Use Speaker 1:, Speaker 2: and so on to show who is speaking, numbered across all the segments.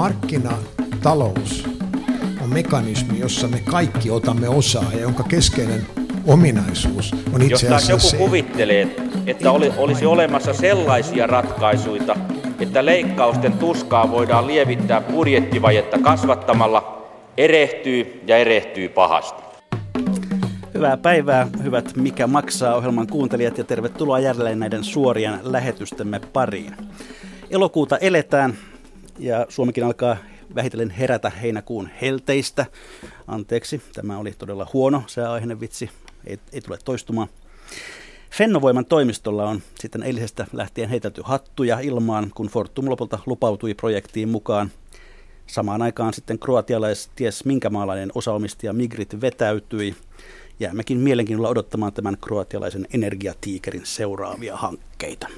Speaker 1: markkinatalous on mekanismi, jossa me kaikki otamme osaa ja jonka keskeinen ominaisuus on itse asiassa
Speaker 2: Jos joku
Speaker 1: se,
Speaker 2: kuvittelee, että oli, olisi olemassa sellaisia ratkaisuja, että leikkausten tuskaa voidaan lievittää budjettivajetta kasvattamalla, erehtyy ja erehtyy pahasti.
Speaker 3: Hyvää päivää, hyvät Mikä maksaa ohjelman kuuntelijat ja tervetuloa jälleen näiden suorien lähetystemme pariin. Elokuuta eletään ja Suomikin alkaa vähitellen herätä heinäkuun helteistä. Anteeksi, tämä oli todella huono sääaiheinen vitsi, ei, ei tule toistumaan. Fennovoiman toimistolla on sitten eilisestä lähtien heitelty hattuja ilmaan, kun Fortum lopulta lupautui projektiin mukaan. Samaan aikaan sitten kroatialais ties minkä maalainen osaomistaja Migrit vetäytyi. Jäämmekin mielenkiinnolla odottamaan tämän kroatialaisen energiatiikerin seuraavia hankkeita.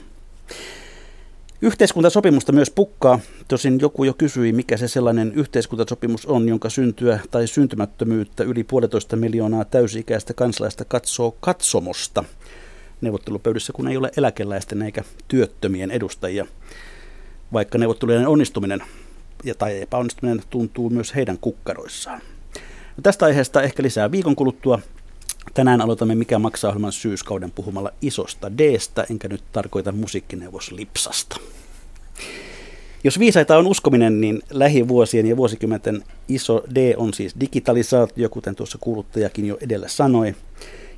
Speaker 3: Yhteiskuntasopimusta myös pukkaa. Tosin joku jo kysyi, mikä se sellainen yhteiskuntasopimus on, jonka syntyä tai syntymättömyyttä yli puolitoista miljoonaa täysi-ikäistä kansalaista katsoo katsomosta neuvottelupöydissä, kun ei ole eläkeläisten eikä työttömien edustajia, vaikka neuvottelujen onnistuminen ja tai epäonnistuminen tuntuu myös heidän kukkaroissaan. No tästä aiheesta ehkä lisää viikon kuluttua. Tänään aloitamme Mikä maksaa ohjelman syyskauden puhumalla isosta Dstä, enkä nyt tarkoita musiikkineuvos Lipsasta. Jos viisaita on uskominen, niin lähivuosien ja vuosikymmenten iso D on siis digitalisaatio, kuten tuossa kuuluttajakin jo edellä sanoi.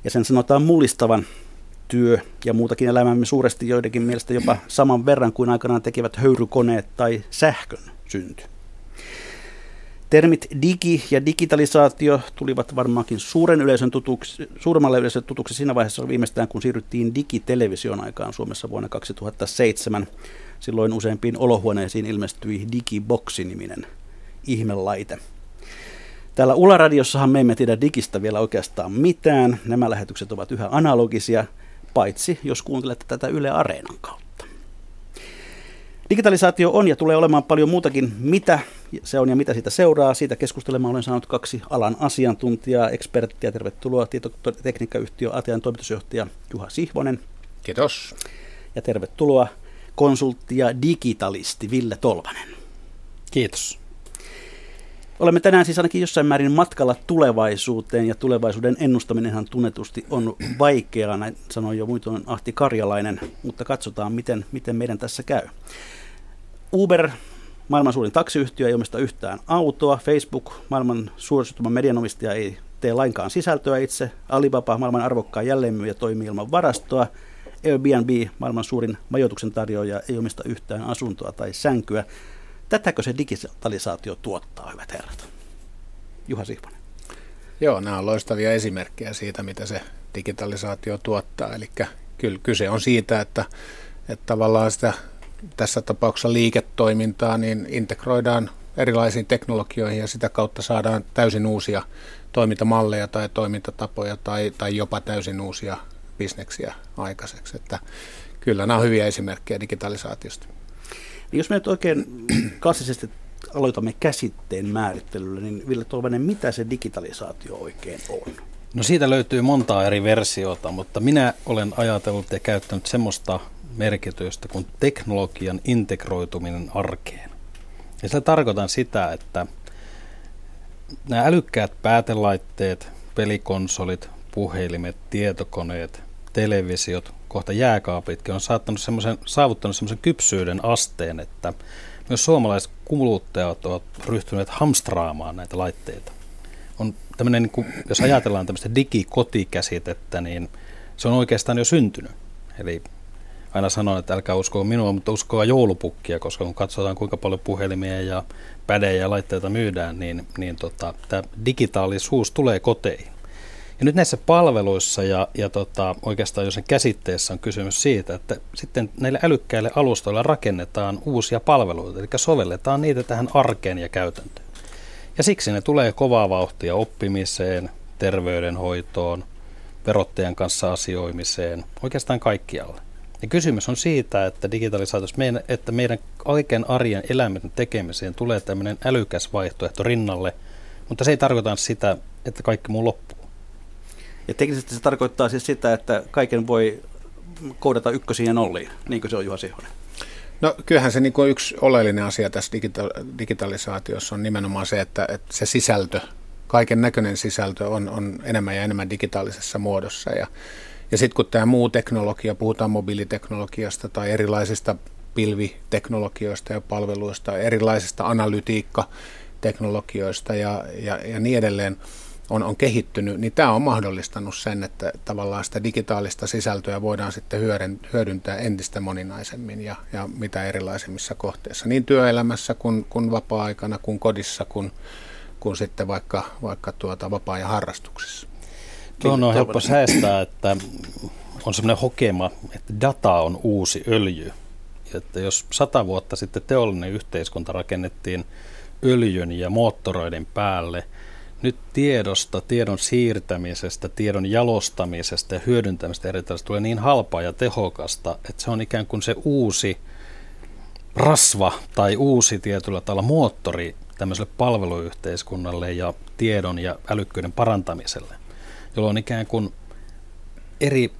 Speaker 3: Ja sen sanotaan mullistavan työ ja muutakin elämämme suuresti joidenkin mielestä jopa saman verran kuin aikanaan tekevät höyrykoneet tai sähkön synty. Termit digi ja digitalisaatio tulivat varmaankin suuren yleisön tutuksi, suuremmalle yleisön tutuksi siinä vaiheessa viimeistään, kun siirryttiin digitelevision aikaan Suomessa vuonna 2007. Silloin useimpiin olohuoneisiin ilmestyi Digiboxi-niminen ihmelaite. Täällä Ula-radiossahan me emme tiedä digistä vielä oikeastaan mitään. Nämä lähetykset ovat yhä analogisia, paitsi jos kuuntelette tätä Yle Areenan kautta. Digitalisaatio on ja tulee olemaan paljon muutakin, mitä se on ja mitä siitä seuraa. Siitä keskustelemaan olen saanut kaksi alan asiantuntijaa, eksperttiä. Tervetuloa tietotekniikkayhtiö Atean toimitusjohtaja Juha Sihvonen.
Speaker 4: Kiitos.
Speaker 3: Ja tervetuloa konsultti ja digitalisti Ville Tolvanen.
Speaker 4: Kiitos.
Speaker 3: Olemme tänään siis ainakin jossain määrin matkalla tulevaisuuteen ja tulevaisuuden ennustaminenhan tunnetusti on vaikeaa, näin sanoi jo muitoin Ahti Karjalainen, mutta katsotaan miten, miten meidän tässä käy. Uber, maailman suurin taksiyhtiö, ei omista yhtään autoa. Facebook, maailman suosituman medianomistaja, ei tee lainkaan sisältöä itse. Alibaba, maailman arvokkaan jälleenmyyjä, toimii ilman varastoa. Airbnb, maailman suurin majoituksen tarjoaja, ei omista yhtään asuntoa tai sänkyä. Tätäkö se digitalisaatio tuottaa, hyvät herrat? Juha Sihvonen.
Speaker 4: Joo, nämä on loistavia esimerkkejä siitä, mitä se digitalisaatio tuottaa. Eli kyllä kyse on siitä, että, että tavallaan sitä tässä tapauksessa liiketoimintaa niin integroidaan erilaisiin teknologioihin ja sitä kautta saadaan täysin uusia toimintamalleja tai toimintatapoja tai, tai jopa täysin uusia bisneksiä aikaiseksi. Että kyllä nämä on hyviä esimerkkejä digitalisaatiosta.
Speaker 3: Jos me nyt oikein klassisesti aloitamme käsitteen määrittelyllä, niin Ville Tolvanen, mitä se digitalisaatio oikein on?
Speaker 5: No siitä löytyy montaa eri versiota, mutta minä olen ajatellut ja käyttänyt semmoista merkitystä kuin teknologian integroituminen arkeen. Ja sillä tarkoitan sitä, että nämä älykkäät päätelaitteet, pelikonsolit, puhelimet, tietokoneet, televisiot, kohta jääkaapitkin on saattanut semmoisen, saavuttanut semmoisen kypsyyden asteen, että myös suomalaiset kuluttajat ovat ryhtyneet hamstraamaan näitä laitteita. On tämmöinen, niin kuin, jos ajatellaan tämmöistä digikotikäsitettä, niin se on oikeastaan jo syntynyt. Eli aina sanon, että älkää uskoa minua, mutta uskoa joulupukkia, koska kun katsotaan kuinka paljon puhelimia ja pädejä ja laitteita myydään, niin, niin tota, tämä digitaalisuus tulee koteihin. Ja nyt näissä palveluissa ja, ja tota, oikeastaan jo sen käsitteessä on kysymys siitä, että sitten näille älykkäille alustoilla rakennetaan uusia palveluita, eli sovelletaan niitä tähän arkeen ja käytäntöön. Ja siksi ne tulee kovaa vauhtia oppimiseen, terveydenhoitoon, verottajan kanssa asioimiseen, oikeastaan kaikkialle. Ja kysymys on siitä, että digitalisaatiossa meidän, että meidän oikean arjen elämän tekemiseen tulee tämmöinen älykäs vaihtoehto rinnalle, mutta se ei tarkoita sitä, että kaikki muu loppuu.
Speaker 3: Ja teknisesti se tarkoittaa siis sitä, että kaiken voi koodata ykkösiin ja nolliin, niin kuin se on Juha Sihonen.
Speaker 4: No kyllähän se niin kuin yksi oleellinen asia tässä digita- digitalisaatiossa on nimenomaan se, että, että se sisältö, kaiken näköinen sisältö on, on enemmän ja enemmän digitaalisessa muodossa. Ja, ja sitten kun tämä muu teknologia, puhutaan mobiiliteknologiasta tai erilaisista pilviteknologioista ja palveluista, erilaisista analytiikkateknologioista ja, ja, ja niin edelleen, on, on kehittynyt, niin tämä on mahdollistanut sen, että tavallaan sitä digitaalista sisältöä voidaan sitten hyödyntää entistä moninaisemmin ja, ja mitä erilaisemmissa kohteissa, niin työelämässä kuin, kuin vapaa-aikana, kuin kodissa, kuin, kuin sitten vaikka, vaikka tuota vapaa- ja harrastuksissa.
Speaker 5: Tuohon on helppo säästää, että on sellainen hokema, että data on uusi öljy. Että jos sata vuotta sitten teollinen yhteiskunta rakennettiin öljyn ja moottoroiden päälle – nyt tiedosta, tiedon siirtämisestä, tiedon jalostamisesta ja hyödyntämistä eri tulee niin halpaa ja tehokasta, että se on ikään kuin se uusi rasva tai uusi tietyllä tavalla moottori tämmöiselle palveluyhteiskunnalle ja tiedon ja älykkyyden parantamiselle, jolloin ikään kuin eri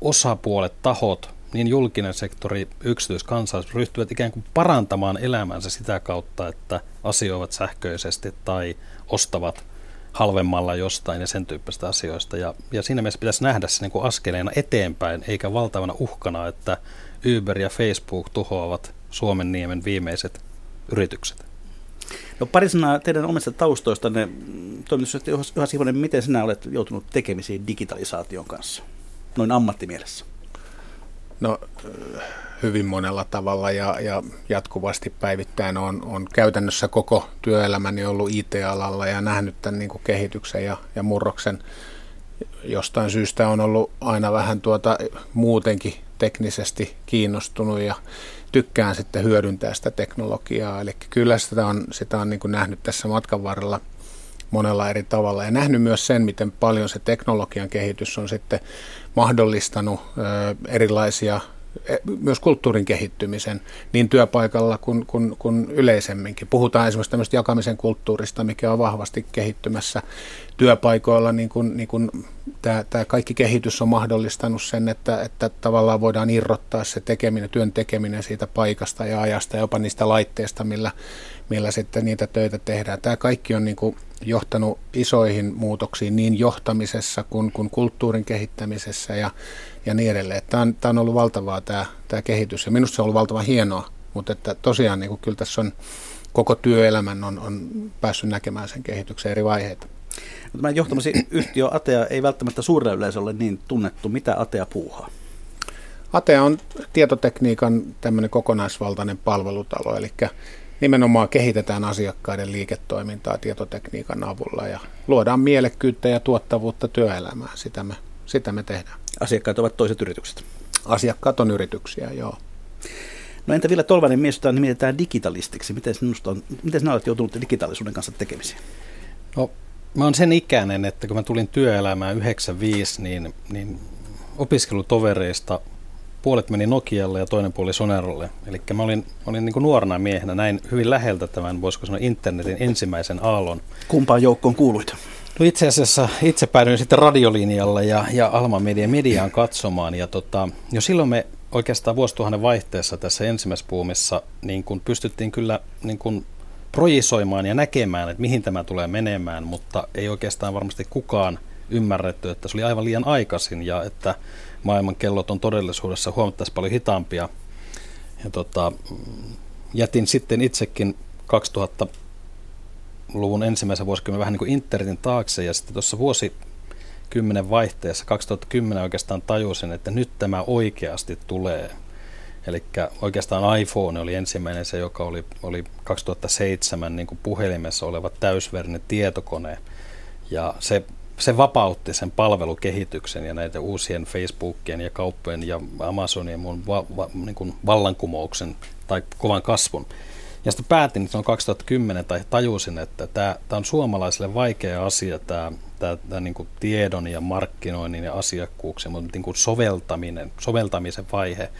Speaker 5: osapuolet, tahot, niin julkinen sektori, yksityiskansalaiset ryhtyvät ikään kuin parantamaan elämänsä sitä kautta, että asioivat sähköisesti tai ostavat halvemmalla jostain ja sen tyyppistä asioista. Ja, ja siinä mielessä pitäisi nähdä se niin kuin askeleena eteenpäin, eikä valtavana uhkana, että Uber ja Facebook tuhoavat Suomen niemen viimeiset yritykset.
Speaker 3: No pari sanaa teidän omista taustoistanne. Toimitusjohtaja Juha Sivonen, miten sinä olet joutunut tekemisiin digitalisaation kanssa, noin ammattimielessä?
Speaker 4: No hyvin monella tavalla ja, ja jatkuvasti päivittäin on, on käytännössä koko työelämäni ollut IT-alalla ja nähnyt tämän niin kuin kehityksen ja, ja murroksen. Jostain syystä on ollut aina vähän tuota muutenkin teknisesti kiinnostunut ja tykkään sitten hyödyntää sitä teknologiaa. Eli kyllä sitä on, sitä on niin kuin nähnyt tässä matkan varrella monella eri tavalla ja nähnyt myös sen, miten paljon se teknologian kehitys on sitten mahdollistanut erilaisia myös kulttuurin kehittymisen niin työpaikalla kuin, kuin, kuin yleisemminkin. Puhutaan esimerkiksi tämmöistä jakamisen kulttuurista, mikä on vahvasti kehittymässä työpaikoilla. Niin kuin, niin kuin tämä, tämä kaikki kehitys on mahdollistanut sen, että, että tavallaan voidaan irrottaa se tekeminen, työn tekeminen siitä paikasta ja ajasta ja jopa niistä laitteista, millä, millä sitten niitä töitä tehdään. Tämä kaikki on niin kuin johtanut isoihin muutoksiin niin johtamisessa kuin, kuin kulttuurin kehittämisessä ja, ja niin edelleen. Tämä on, tämä on ollut valtavaa tämä, tämä kehitys ja minusta se on ollut valtavan hienoa, mutta että tosiaan niin kuin kyllä tässä on koko työelämän on, on päässyt näkemään sen kehityksen eri vaiheita.
Speaker 3: Tämä johtamasi yhtiö Atea ei välttämättä suurelle yleisölle niin tunnettu. Mitä Atea puuhaa?
Speaker 4: Atea on tietotekniikan tämmöinen kokonaisvaltainen palvelutalo, eli nimenomaan kehitetään asiakkaiden liiketoimintaa tietotekniikan avulla ja luodaan mielekkyyttä ja tuottavuutta työelämään. Sitä me, sitä me tehdään.
Speaker 3: Asiakkaat ovat toiset yritykset?
Speaker 4: Asiakkaat on yrityksiä, joo.
Speaker 3: No entä vielä Tolvanen mies, jota nimitetään digitalistiksi? Miten, sinusta on, miten sinä olet joutunut digitaalisuuden kanssa tekemisiin?
Speaker 5: No, mä oon sen ikäinen, että kun mä tulin työelämään 95, niin, niin opiskelutovereista puolet meni Nokialle ja toinen puoli Sonerolle. Eli mä olin, olin niin kuin nuorena miehenä näin hyvin läheltä tämän, voisiko sanoa, internetin ensimmäisen aallon.
Speaker 3: Kumpaan joukkoon kuuluit?
Speaker 5: No itse asiassa itse päädyin sitten radiolinjalle ja, ja Alma Media mediaan katsomaan. Ja tota, jo silloin me oikeastaan vuosituhannen vaihteessa tässä ensimmäisessä puumissa niin kun pystyttiin kyllä niin kun projisoimaan ja näkemään, että mihin tämä tulee menemään, mutta ei oikeastaan varmasti kukaan ymmärretty, että se oli aivan liian aikaisin ja että maailman kellot on todellisuudessa huomattavasti paljon hitaampia. Ja tota, jätin sitten itsekin 2000-luvun ensimmäisen vuosikymmenen vähän niin kuin internetin taakse ja sitten tuossa vuosikymmenen vaihteessa 2010 oikeastaan tajusin, että nyt tämä oikeasti tulee. Eli oikeastaan iPhone oli ensimmäinen se, joka oli, oli 2007 niin kuin puhelimessa oleva täysverinen tietokone. Ja se se vapautti sen palvelukehityksen ja näiden uusien Facebookien ja kauppojen ja Amazonien muun va, va, niin kuin vallankumouksen tai kovan kasvun. Ja sitten päätin että on 2010 tai tajusin, että tämä, tämä on suomalaisille vaikea asia, tämä, tämä, tämä niin kuin tiedon ja markkinoinnin ja asiakkuuksien, mutta niin kuin soveltaminen, soveltamisen vaihe.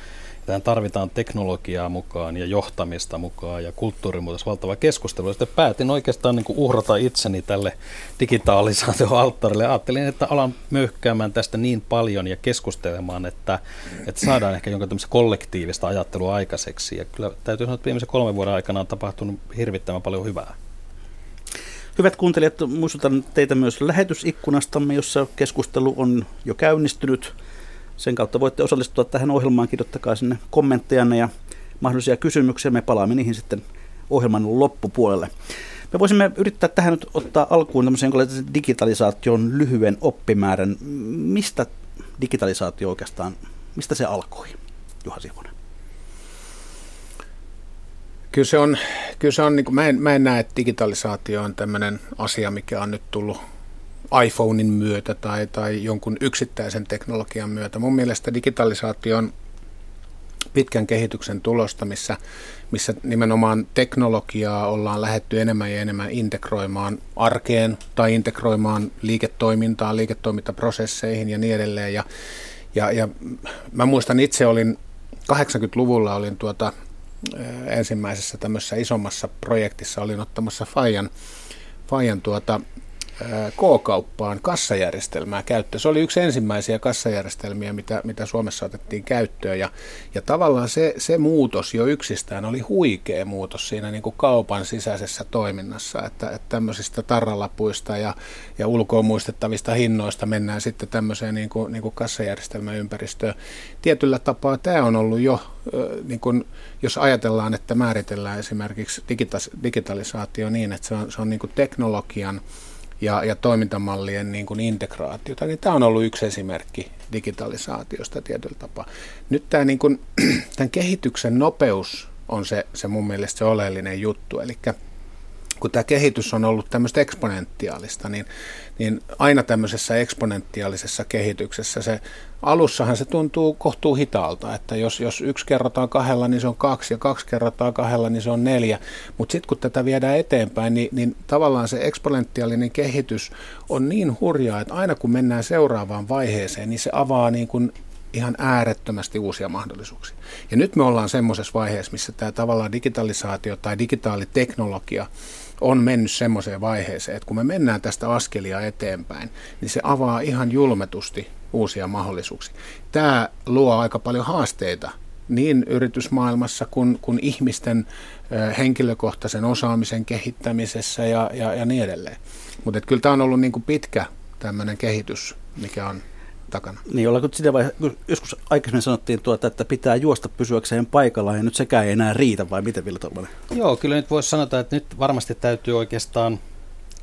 Speaker 5: Tähän tarvitaan teknologiaa mukaan ja johtamista mukaan ja kulttuurimuutos, valtava keskustelu. Sitten päätin oikeastaan niin kuin uhrata itseni tälle digitalisaatioalttarille. Ajattelin, että alan möyhkäämään tästä niin paljon ja keskustelemaan, että, että saadaan ehkä jonkin kollektiivista ajattelua aikaiseksi. Ja kyllä täytyy sanoa, että viimeisen kolmen vuoden aikana on tapahtunut hirvittävän paljon hyvää.
Speaker 3: Hyvät kuuntelijat, muistutan teitä myös lähetysikkunastamme, jossa keskustelu on jo käynnistynyt. Sen kautta voitte osallistua tähän ohjelmaan, kirjoittakaa sinne kommenttejanne ja mahdollisia kysymyksiä. Me palaamme niihin sitten ohjelman loppupuolelle. Me voisimme yrittää tähän nyt ottaa alkuun tämmöisen digitalisaation lyhyen oppimäärän. Mistä digitalisaatio oikeastaan, mistä se alkoi, Juha Sivonen?
Speaker 4: Kyllä se on, kyllä se on niin kuin, mä, en, mä en näe, että digitalisaatio on tämmöinen asia, mikä on nyt tullut iPhonein myötä tai, tai jonkun yksittäisen teknologian myötä. Mun mielestä digitalisaatio on pitkän kehityksen tulosta, missä, missä nimenomaan teknologiaa ollaan lähetty enemmän ja enemmän integroimaan arkeen tai integroimaan liiketoimintaan, liiketoimintaprosesseihin ja niin edelleen. Ja, ja, ja mä muistan itse olin 80-luvulla olin tuota, ensimmäisessä tämmöisessä isommassa projektissa olin ottamassa Fajan, Fajan tuota, K-kauppaan kassajärjestelmää käyttöön. Se oli yksi ensimmäisiä kassajärjestelmiä, mitä, mitä Suomessa otettiin käyttöön. Ja, ja tavallaan se, se muutos jo yksistään oli huikea muutos siinä niin kuin kaupan sisäisessä toiminnassa, että, että tämmöisistä tarralapuista ja, ja ulkoon muistettavista hinnoista mennään sitten tämmöiseen niin kuin, niin kuin kassajärjestelmäympäristöön. Tietyllä tapaa tämä on ollut jo, niin kuin, jos ajatellaan, että määritellään esimerkiksi digitalisaatio niin, että se on, se on niin kuin teknologian ja, ja toimintamallien niin kuin integraatiota, niin tämä on ollut yksi esimerkki digitalisaatiosta tietyllä tapaa. Nyt tämä niin kuin, tämän kehityksen nopeus on se, se mun mielestä se oleellinen juttu, eli kun tämä kehitys on ollut tämmöistä eksponentiaalista, niin, niin aina tämmöisessä eksponentiaalisessa kehityksessä se alussahan se tuntuu kohtuu hitaalta, että jos, jos yksi kerrotaan kahdella, niin se on kaksi ja kaksi kerrotaan kahdella, niin se on neljä. Mutta sitten kun tätä viedään eteenpäin, niin, niin tavallaan se eksponentiaalinen kehitys on niin hurjaa, että aina kun mennään seuraavaan vaiheeseen, niin se avaa niin kuin ihan äärettömästi uusia mahdollisuuksia. Ja nyt me ollaan semmoisessa vaiheessa, missä tämä tavallaan digitalisaatio tai digitaaliteknologia on mennyt semmoiseen vaiheeseen, että kun me mennään tästä askelia eteenpäin, niin se avaa ihan julmetusti uusia mahdollisuuksia. Tämä luo aika paljon haasteita niin yritysmaailmassa kuin, kuin ihmisten henkilökohtaisen osaamisen kehittämisessä ja, ja, ja niin edelleen. Mutta kyllä tämä on ollut niin kuin pitkä tämmöinen kehitys, mikä on takana.
Speaker 3: Niin, ollaanko sitä vai, joskus aikaisemmin sanottiin, tuota, että pitää juosta pysyäkseen paikallaan ja nyt sekään ei enää riitä, vai miten Ville Tolvanen?
Speaker 5: Joo, kyllä nyt voisi sanota, että nyt varmasti täytyy oikeastaan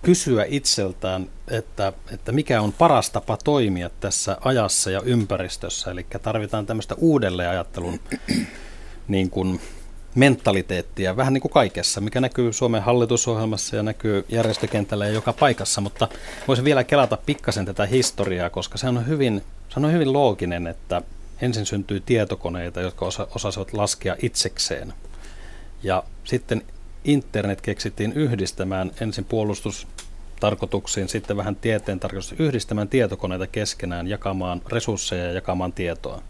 Speaker 5: kysyä itseltään, että, että mikä on paras tapa toimia tässä ajassa ja ympäristössä. Eli tarvitaan tämmöistä uudelleenajattelun niin kuin, mentaliteettia vähän niin kuin kaikessa, mikä näkyy Suomen hallitusohjelmassa ja näkyy järjestökentällä ja joka paikassa, mutta voisin vielä kelata pikkasen tätä historiaa, koska se on hyvin, se on hyvin looginen, että ensin syntyy tietokoneita, jotka osa, osasivat laskea itsekseen. Ja sitten internet keksittiin yhdistämään ensin puolustustarkoituksiin, sitten vähän tieteen tarkoituksiin, yhdistämään tietokoneita keskenään, jakamaan resursseja ja jakamaan tietoa.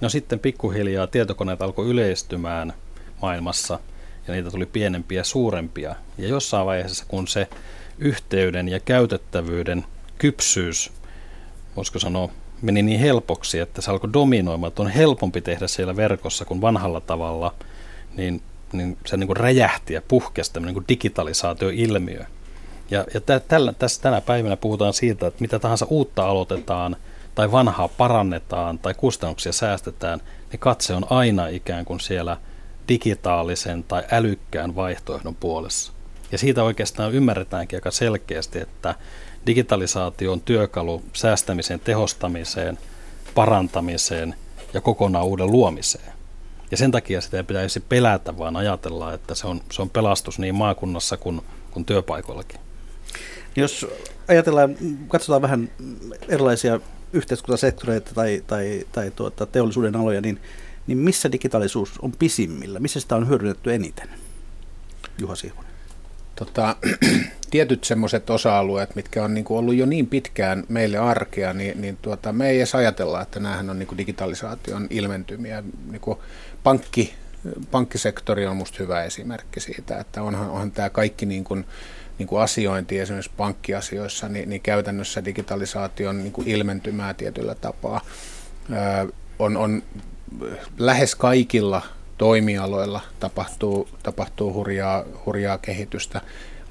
Speaker 5: No sitten pikkuhiljaa tietokoneet alkoi yleistymään maailmassa ja niitä tuli pienempiä ja suurempia. Ja jossain vaiheessa, kun se yhteyden ja käytettävyyden kypsyys, voisiko sanoa, meni niin helpoksi, että se alkoi dominoimaan, että on helpompi tehdä siellä verkossa kuin vanhalla tavalla, niin niin se niin kuin räjähti ja puhkesi tämmöinen niin digitalisaatioilmiö. Ja, ja tä, tällä, tässä tänä päivänä puhutaan siitä, että mitä tahansa uutta aloitetaan tai vanhaa parannetaan tai kustannuksia säästetään, niin katse on aina ikään kuin siellä digitaalisen tai älykkään vaihtoehdon puolessa. Ja siitä oikeastaan ymmärretäänkin aika selkeästi, että digitalisaatio on työkalu säästämiseen, tehostamiseen, parantamiseen ja kokonaan uuden luomiseen. Ja sen takia sitä ei pitäisi pelätä, vaan ajatella, että se on, se on pelastus niin maakunnassa kuin, kuin työpaikoillakin.
Speaker 3: Jos ajatellaan, katsotaan vähän erilaisia yhteiskuntasektoreita tai, tai, tai tuota, teollisuuden aloja, niin, niin missä digitaalisuus on pisimmillä? Missä sitä on hyödynnetty eniten? Juha Siivonen.
Speaker 4: Tota, tietyt semmoiset osa-alueet, mitkä on niin kuin ollut jo niin pitkään meille arkea, niin, niin tuota, me ei edes ajatella, että näähän on niin kuin digitalisaation ilmentymiä. Niin kuin pankki, pankkisektori on minusta hyvä esimerkki siitä, että onhan, onhan tämä kaikki niin kuin, niin kuin asiointi esimerkiksi pankkiasioissa, niin, niin käytännössä digitalisaation niin kuin ilmentymää tietyllä tapaa. Öö, on, on lähes kaikilla toimialoilla tapahtuu, tapahtuu hurjaa, hurjaa kehitystä.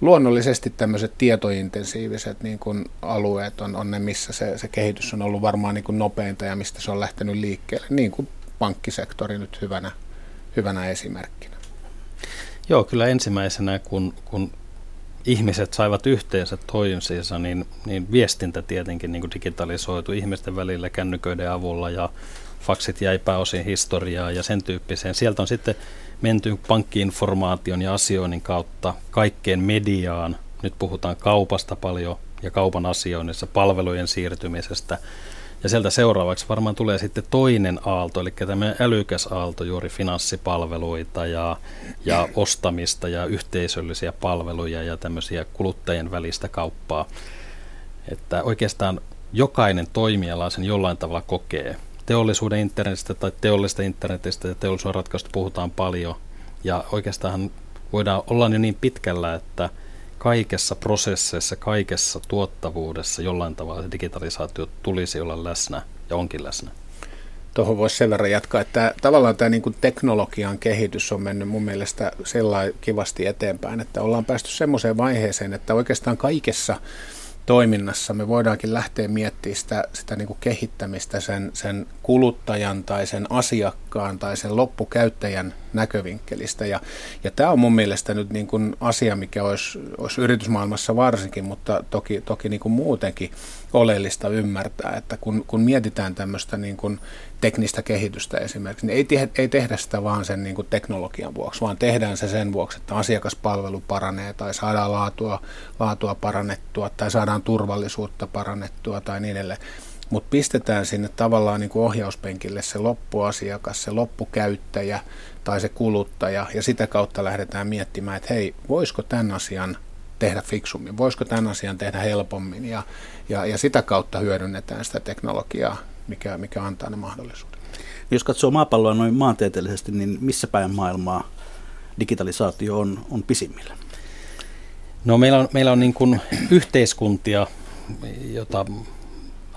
Speaker 4: Luonnollisesti tämmöiset tietointensiiviset niin kuin alueet on, on ne, missä se, se kehitys on ollut varmaan niin kuin nopeinta ja mistä se on lähtenyt liikkeelle, niin kuin pankkisektori nyt hyvänä, hyvänä esimerkkinä.
Speaker 5: Joo, kyllä ensimmäisenä, kun, kun ihmiset saivat yhteensä toisiinsa, niin, niin viestintä tietenkin niin kuin digitalisoitu ihmisten välillä kännyköiden avulla ja faksit jäi pääosin historiaa ja sen tyyppiseen. Sieltä on sitten menty pankkiinformaation ja asioinnin kautta kaikkeen mediaan. Nyt puhutaan kaupasta paljon ja kaupan asioinnissa, palvelujen siirtymisestä. Ja sieltä seuraavaksi varmaan tulee sitten toinen aalto, eli tämmöinen älykäs aalto, juuri finanssipalveluita ja, ja ostamista ja yhteisöllisiä palveluja ja tämmöisiä kuluttajien välistä kauppaa. Että oikeastaan jokainen toimiala sen jollain tavalla kokee teollisuuden internetistä tai teollista internetistä ja teollisuuden ratkaisusta puhutaan paljon. Ja oikeastaan voidaan olla jo niin pitkällä, että kaikessa prosesseissa, kaikessa tuottavuudessa jollain tavalla digitalisaatio tulisi olla läsnä ja onkin läsnä.
Speaker 4: Tuohon voisi sen verran jatkaa, että tavallaan tämä niin teknologian kehitys on mennyt mun mielestä sellainen kivasti eteenpäin, että ollaan päästy semmoiseen vaiheeseen, että oikeastaan kaikessa toiminnassa. Me voidaankin lähteä miettimään sitä, sitä niin kuin kehittämistä sen, sen kuluttajan tai sen asiakkaan tai sen loppukäyttäjän näkövinkkelistä. Ja, ja tämä on mun mielestä nyt niin kuin asia, mikä olisi, olisi yritysmaailmassa varsinkin, mutta toki, toki niin kuin muutenkin oleellista ymmärtää, että kun, kun mietitään tämmöistä niin kuin teknistä kehitystä esimerkiksi, niin ei, te, ei tehdä sitä vaan sen niin kuin teknologian vuoksi, vaan tehdään se sen vuoksi, että asiakaspalvelu paranee tai saadaan laatua, laatua parannettua tai saadaan turvallisuutta parannettua tai niin edelleen. Mutta pistetään sinne tavallaan niin kuin ohjauspenkille se loppuasiakas, se loppukäyttäjä tai se kuluttaja ja sitä kautta lähdetään miettimään, että hei, voisiko tämän asian tehdä fiksummin, voisiko tämän asian tehdä helpommin ja, ja, ja sitä kautta hyödynnetään sitä teknologiaa mikä, mikä antaa ne mahdollisuudet.
Speaker 3: Jos katsoo maapalloa noin maantieteellisesti, niin missä päin maailmaa digitalisaatio on, on pisimmillä?
Speaker 5: No meillä on, meillä on niin kuin yhteiskuntia, jota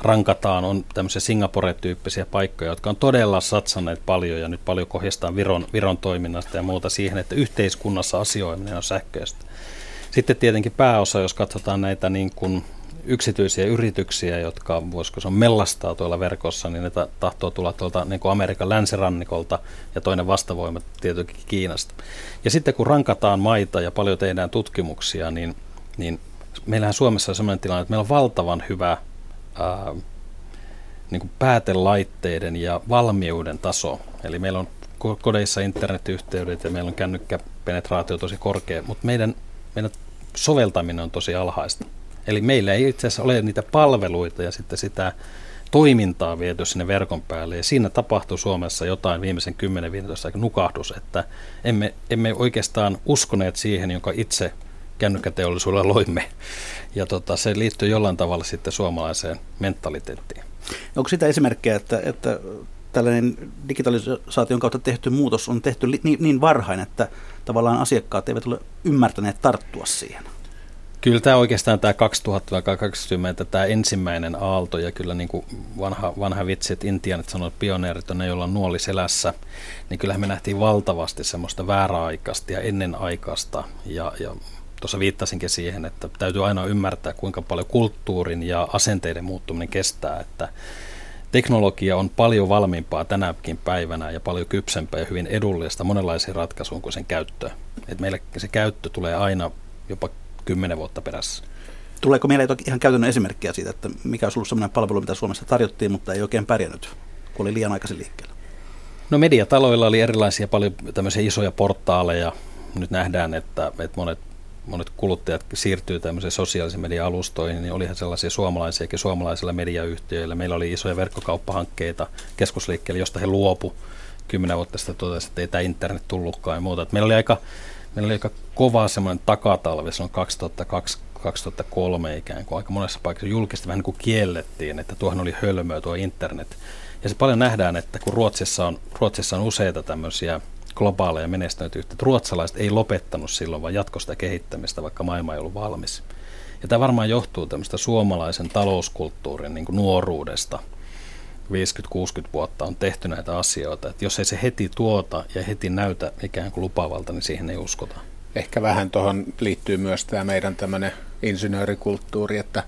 Speaker 5: rankataan, on tämmöisiä Singapore-tyyppisiä paikkoja, jotka on todella satsanneet paljon ja nyt paljon kohdistaan Viron, Viron toiminnasta ja muuta siihen, että yhteiskunnassa asioiminen on sähköistä. Sitten tietenkin pääosa, jos katsotaan näitä niin kuin yksityisiä yrityksiä, jotka voisiko se on mellastaa tuolla verkossa, niin ne tahtoo tulla tuolta niin kuin Amerikan länsirannikolta ja toinen vastavoima tietenkin Kiinasta. Ja sitten kun rankataan maita ja paljon tehdään tutkimuksia, niin, niin meillähän Suomessa on sellainen tilanne, että meillä on valtavan hyvä ää, niin kuin päätelaitteiden ja valmiuden taso. Eli meillä on kodeissa internetyhteydet ja meillä on kännykkäpenetraatio tosi korkea, mutta meidän, meidän soveltaminen on tosi alhaista. Eli meillä ei itse asiassa ole niitä palveluita ja sitten sitä toimintaa viety sinne verkon päälle. Ja siinä tapahtui Suomessa jotain viimeisen 10-15 nukahdus, että emme, emme oikeastaan uskoneet siihen, jonka itse kännykkäteollisuudella loimme. Ja tota, se liittyy jollain tavalla sitten suomalaiseen mentaliteettiin.
Speaker 3: Onko sitä esimerkkejä, että, että tällainen digitalisaation kautta tehty muutos on tehty niin, niin varhain, että tavallaan asiakkaat eivät ole ymmärtäneet tarttua siihen?
Speaker 5: Kyllä tämä oikeastaan tämä 2020, tämä ensimmäinen aalto ja kyllä niin kuin vanha, vanha vitsi, että intianit sanoo, että pioneerit on ne, joilla on nuoli selässä, niin kyllähän me nähtiin valtavasti semmoista vääräaikaista ja ennenaikaista ja, ja tuossa viittasinkin siihen, että täytyy aina ymmärtää, kuinka paljon kulttuurin ja asenteiden muuttuminen kestää, että teknologia on paljon valmiimpaa tänäkin päivänä ja paljon kypsempää ja hyvin edullista monenlaisiin ratkaisuun kuin sen käyttö. Et meillä se käyttö tulee aina jopa kymmenen vuotta perässä.
Speaker 3: Tuleeko mieleen ihan käytännön esimerkkiä siitä, että mikä olisi ollut sellainen palvelu, mitä Suomessa tarjottiin, mutta ei oikein pärjännyt, kun oli liian aikaisin liikkeellä?
Speaker 5: No mediataloilla oli erilaisia paljon tämmöisiä isoja portaaleja. Nyt nähdään, että, että monet, monet kuluttajat siirtyy tämmöiseen sosiaalisen median alustoihin, niin olihan sellaisia suomalaisiakin suomalaisilla mediayhtiöillä. Meillä oli isoja verkkokauppahankkeita keskusliikkeelle, josta he luopu kymmenen vuotta sitten totesi, että ei tämä internet tullutkaan ja muuta. Että meillä oli aika meillä oli aika kova semmoinen takatalvi silloin 2002 2003 ikään kuin aika monessa paikassa julkisesti vähän niin kuin kiellettiin, että tuohon oli hölmöä tuo internet. Ja se paljon nähdään, että kun Ruotsissa on, Ruotsissa on useita tämmöisiä globaaleja menestyneitä yhteyttä, ruotsalaiset ei lopettanut silloin, vaan jatkosta kehittämistä, vaikka maailma ei ollut valmis. Ja tämä varmaan johtuu tämmöistä suomalaisen talouskulttuurin niin kuin nuoruudesta. 50-60 vuotta on tehty näitä asioita, että jos ei se heti tuota ja heti näytä ikään kuin lupavalta, niin siihen ei uskota.
Speaker 4: Ehkä vähän tuohon liittyy myös tämä meidän tämmöinen insinöörikulttuuri, että,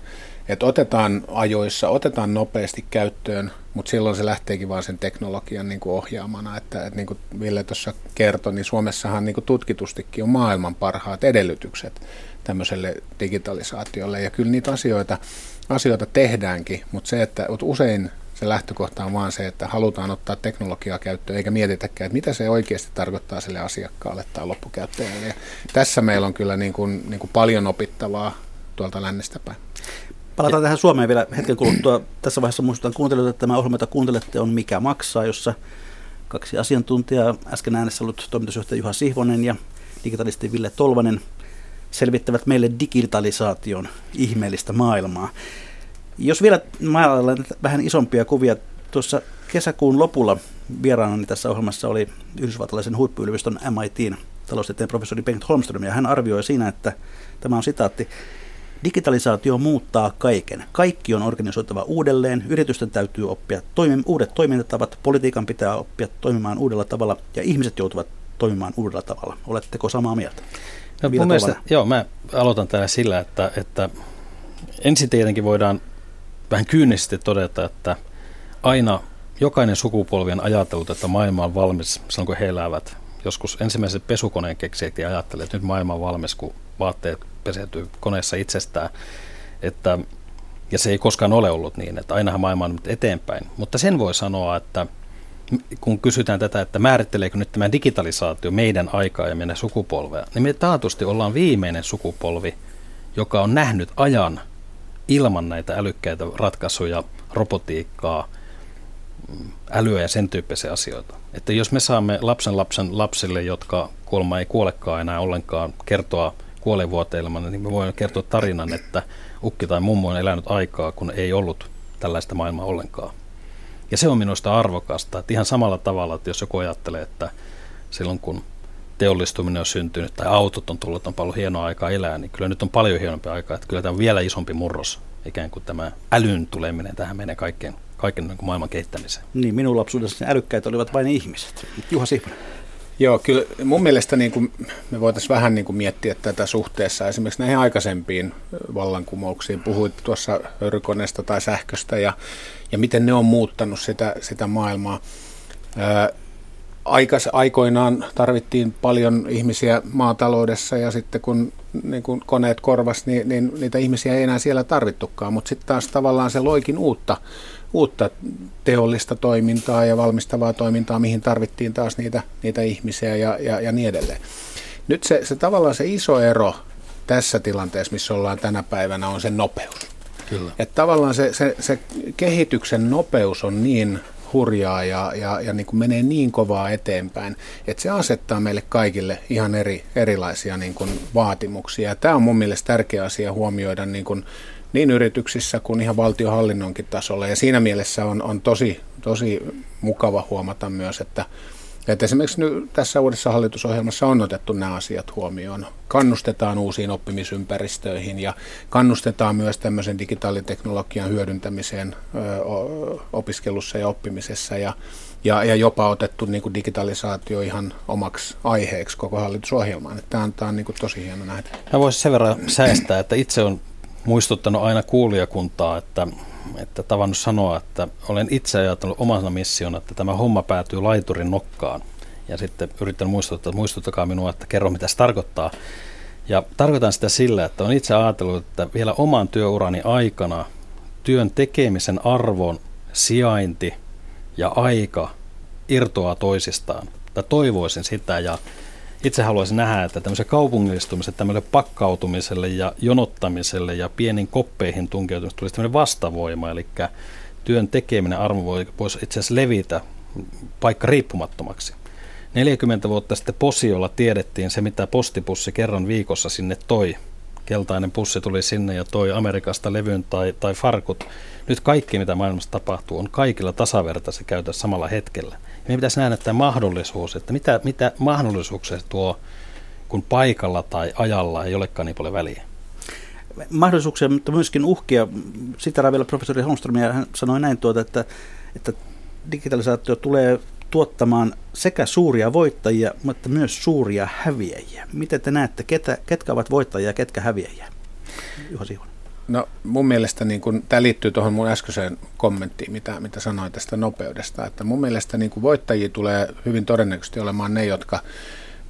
Speaker 4: että otetaan ajoissa, otetaan nopeasti käyttöön, mutta silloin se lähteekin vaan sen teknologian niin kuin ohjaamana. Että, että niin kuin Ville tuossa kertoi, niin Suomessahan niin kuin tutkitustikin on maailman parhaat edellytykset tämmöiselle digitalisaatiolle. Ja kyllä niitä asioita, asioita tehdäänkin, mutta se, että usein se lähtökohta on vaan se, että halutaan ottaa teknologiaa käyttöön, eikä mietitäkään, että mitä se oikeasti tarkoittaa sille asiakkaalle tai loppukäyttäjälle. Ja tässä meillä on kyllä niin kuin, niin kuin paljon opittavaa tuolta lännestä päin.
Speaker 3: Palataan tähän Suomeen vielä hetken kuluttua. Tässä vaiheessa muistutan kuuntelijoita, että tämä ohjelma, jota kuuntelette, on Mikä maksaa, jossa kaksi asiantuntijaa, äsken äänessä ollut toimitusjohtaja Juha Sihvonen ja digitalisti Ville Tolvanen, selvittävät meille digitalisaation ihmeellistä maailmaa. Jos vielä maalaillaan vähän isompia kuvia, tuossa kesäkuun lopulla vieraanani tässä ohjelmassa oli yhdysvaltalaisen huippuyliopiston MITin taloustieteen professori Bengt Holmström, ja hän arvioi siinä, että tämä on sitaatti, Digitalisaatio muuttaa kaiken. Kaikki on organisoitava uudelleen, yritysten täytyy oppia toimi, uudet toimintatavat, politiikan pitää oppia toimimaan uudella tavalla ja ihmiset joutuvat toimimaan uudella tavalla. Oletteko samaa mieltä?
Speaker 5: No, mun mielestä, joo, mä aloitan täällä sillä, että, että ensin tietenkin voidaan vähän kyynisesti todeta, että aina jokainen sukupolvi on ajatellut, että maailma on valmis silloin, kun he elävät. Joskus ensimmäiset pesukoneen keksijät ajattelevat, että nyt maailma on valmis, kun vaatteet peseytyy koneessa itsestään. Että, ja se ei koskaan ole ollut niin, että ainahan maailma on nyt eteenpäin. Mutta sen voi sanoa, että kun kysytään tätä, että määritteleekö nyt tämä digitalisaatio meidän aikaa ja meidän sukupolvea, niin me taatusti ollaan viimeinen sukupolvi, joka on nähnyt ajan ilman näitä älykkäitä ratkaisuja, robotiikkaa, älyä ja sen tyyppisiä asioita. Että jos me saamme lapsen lapsen lapsille, jotka kuolema ei kuolekaan enää ollenkaan, kertoa kuolevuoteilman, niin me voimme kertoa tarinan, että ukki tai mummo on elänyt aikaa, kun ei ollut tällaista maailmaa ollenkaan. Ja se on minusta arvokasta, että ihan samalla tavalla, että jos joku ajattelee, että silloin kun teollistuminen on syntynyt tai autot on tullut, on paljon hienoa aikaa elää, niin kyllä nyt on paljon hienompi aikaa, että kyllä tämä on vielä isompi murros, ikään kuin tämä älyn tuleminen tähän meidän kaikkeen, kaiken niin maailman kehittämiseen.
Speaker 3: Niin, minun lapsuudessa älykkäitä olivat vain ihmiset. Juha Sihvonen.
Speaker 4: Joo, kyllä mun mielestä niin kuin me voitaisiin vähän niin kuin miettiä tätä suhteessa esimerkiksi näihin aikaisempiin vallankumouksiin. Puhuit tuossa höyrykoneesta tai sähköstä ja, ja miten ne on muuttanut sitä, sitä maailmaa. Aikas, aikoinaan tarvittiin paljon ihmisiä maataloudessa ja sitten kun niin kun koneet korvas, niin, niin niitä ihmisiä ei enää siellä tarvittukaan, mutta sitten taas tavallaan se loikin uutta, uutta teollista toimintaa ja valmistavaa toimintaa, mihin tarvittiin taas niitä, niitä ihmisiä ja, ja, ja niin edelleen. Nyt se, se tavallaan se iso ero tässä tilanteessa, missä ollaan tänä päivänä, on se nopeus. Kyllä. Että tavallaan se, se, se kehityksen nopeus on niin hurjaa ja, ja, ja niin kuin menee niin kovaa eteenpäin, että se asettaa meille kaikille ihan eri, erilaisia niin kuin vaatimuksia. Ja tämä on mun mielestä tärkeä asia huomioida niin, kuin niin yrityksissä kuin ihan valtiohallinnonkin tasolla. Ja siinä mielessä on, on tosi, tosi mukava huomata myös, että että esimerkiksi nyt tässä uudessa hallitusohjelmassa on otettu nämä asiat huomioon. Kannustetaan uusiin oppimisympäristöihin ja kannustetaan myös tämmöisen digitaaliteknologian hyödyntämiseen opiskelussa ja oppimisessa ja, ja, ja jopa otettu niin kuin digitalisaatio ihan omaksi aiheeksi koko hallitusohjelmaan. Tämä on, tämä on niin kuin tosi hieno nähdä.
Speaker 5: Mä voisin sen verran säästää, että itse on muistuttanut aina kuulijakuntaa, että että tavannut sanoa, että olen itse ajatellut omana missiona, että tämä homma päätyy laiturin nokkaan. Ja sitten yritän muistuttaa, että muistuttakaa minua, että kerro mitä se tarkoittaa. Ja tarkoitan sitä sillä, että olen itse ajatellut, että vielä oman työurani aikana työn tekemisen arvon, sijainti ja aika irtoaa toisistaan. Tai toivoisin sitä ja itse haluaisin nähdä, että tämmöisen kaupungillistumisen, tämmöiselle pakkautumiselle ja jonottamiselle ja pienin koppeihin tunkeutumiselle tulisi tämmöinen vastavoima, eli työn tekeminen arvo voi, voisi itse asiassa levitä paikka riippumattomaksi. 40 vuotta sitten Posiolla tiedettiin se, mitä postipussi kerran viikossa sinne toi keltainen pussi tuli sinne ja toi Amerikasta levyn tai, tai farkut. Nyt kaikki, mitä maailmassa tapahtuu, on kaikilla tasavertaisesti käytössä samalla hetkellä. Ja meidän pitäisi nähdä tämä mahdollisuus, että mitä, mitä mahdollisuuksia tuo, kun paikalla tai ajalla ei olekaan niin paljon väliä
Speaker 3: mahdollisuuksia, mutta myöskin uhkia. Sitä vielä professori Holmström hän sanoi näin tuota, että, että digitalisaatio tulee tuottamaan sekä suuria voittajia, mutta myös suuria häviäjiä. Miten te näette, ketä, ketkä ovat voittajia ja ketkä häviäjiä? Juha Sihvonen.
Speaker 4: No mun mielestä niin kun, tämä liittyy tuohon mun äskeiseen kommenttiin, mitä, mitä sanoin tästä nopeudesta, että mun mielestä niin voittajia tulee hyvin todennäköisesti olemaan ne, jotka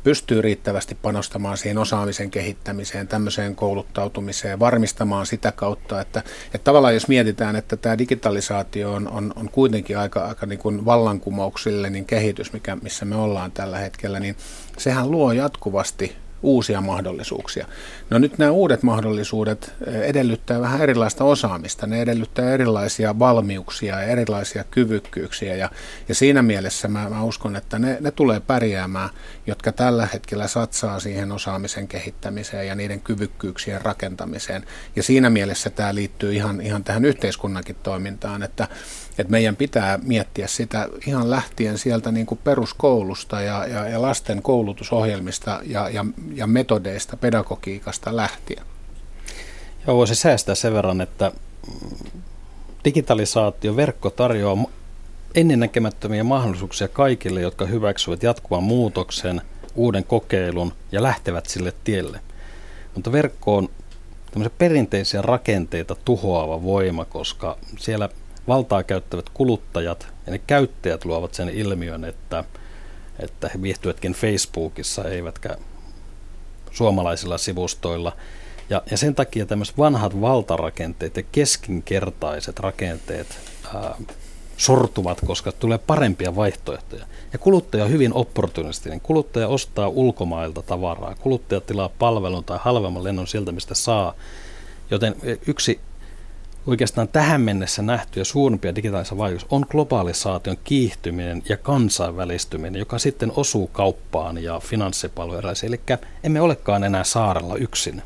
Speaker 4: pystyy riittävästi panostamaan siihen osaamisen kehittämiseen, tämmöiseen kouluttautumiseen, varmistamaan sitä kautta, että, että tavallaan jos mietitään, että tämä digitalisaatio on, on, on kuitenkin aika, aika niin kuin vallankumouksellinen kehitys, mikä, missä me ollaan tällä hetkellä, niin sehän luo jatkuvasti uusia mahdollisuuksia. No nyt nämä uudet mahdollisuudet eh, edellyttää vähän erilaista osaamista, ne edellyttää erilaisia valmiuksia ja erilaisia kyvykkyyksiä ja, ja siinä mielessä mä, mä uskon, että ne, ne tulee pärjäämään, jotka tällä hetkellä satsaa siihen osaamisen kehittämiseen ja niiden kyvykkyyksien rakentamiseen. Ja siinä mielessä tämä liittyy ihan, ihan tähän yhteiskunnankin toimintaan, että että meidän pitää miettiä sitä ihan lähtien sieltä niin kuin peruskoulusta ja, ja, ja lasten koulutusohjelmista ja, ja, ja metodeista, pedagogiikasta lähtien.
Speaker 5: Joo, voisi säästää sen verran, että digitalisaatio, verkko tarjoaa ennennäkemättömiä mahdollisuuksia kaikille, jotka hyväksyvät jatkuvan muutoksen, uuden kokeilun ja lähtevät sille tielle. Mutta verkko on perinteisiä rakenteita tuhoava voima, koska siellä valtaa käyttävät kuluttajat ja ne käyttäjät luovat sen ilmiön, että, että he viihtyvätkin Facebookissa eivätkä suomalaisilla sivustoilla. Ja, ja sen takia tämmöiset vanhat valtarakenteet ja keskinkertaiset rakenteet ää, sortuvat, koska tulee parempia vaihtoehtoja. Ja kuluttaja on hyvin opportunistinen. Kuluttaja ostaa ulkomailta tavaraa. Kuluttaja tilaa palvelun tai halvemman lennon sieltä, mistä saa. Joten yksi oikeastaan tähän mennessä nähtyjä suurimpia digitaalisia vaikutuksia on globalisaation kiihtyminen ja kansainvälistyminen, joka sitten osuu kauppaan ja finanssipalveluihin. Eli emme olekaan enää saarella yksin.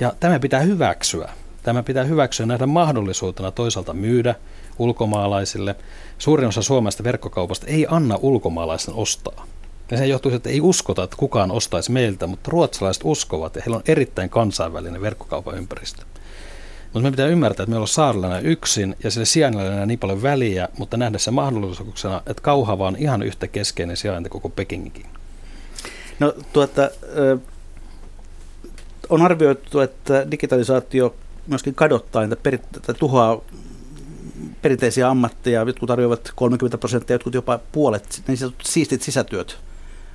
Speaker 5: Ja tämä pitää hyväksyä. Tämä pitää hyväksyä nähdä mahdollisuutena toisaalta myydä ulkomaalaisille. Suurin osa suomalaisesta verkkokaupasta ei anna ulkomaalaisen ostaa. Ja se johtuu että ei uskota, että kukaan ostaisi meiltä, mutta ruotsalaiset uskovat ja heillä on erittäin kansainvälinen verkkokaupan ympäristö. Mutta me pitää ymmärtää, että me ollaan saarella yksin ja sille sijainnilla ei niin paljon väliä, mutta nähdä se mahdollisuuksena, että Kauhava on ihan yhtä keskeinen sijainti koko Pekingikin.
Speaker 3: No tuota, on arvioitu, että digitalisaatio myöskin kadottaa tai, peri, tai tuhoaa perinteisiä ammatteja. Jotkut tarjoavat 30 prosenttia, jotkut jopa puolet, niin siistit sisätyöt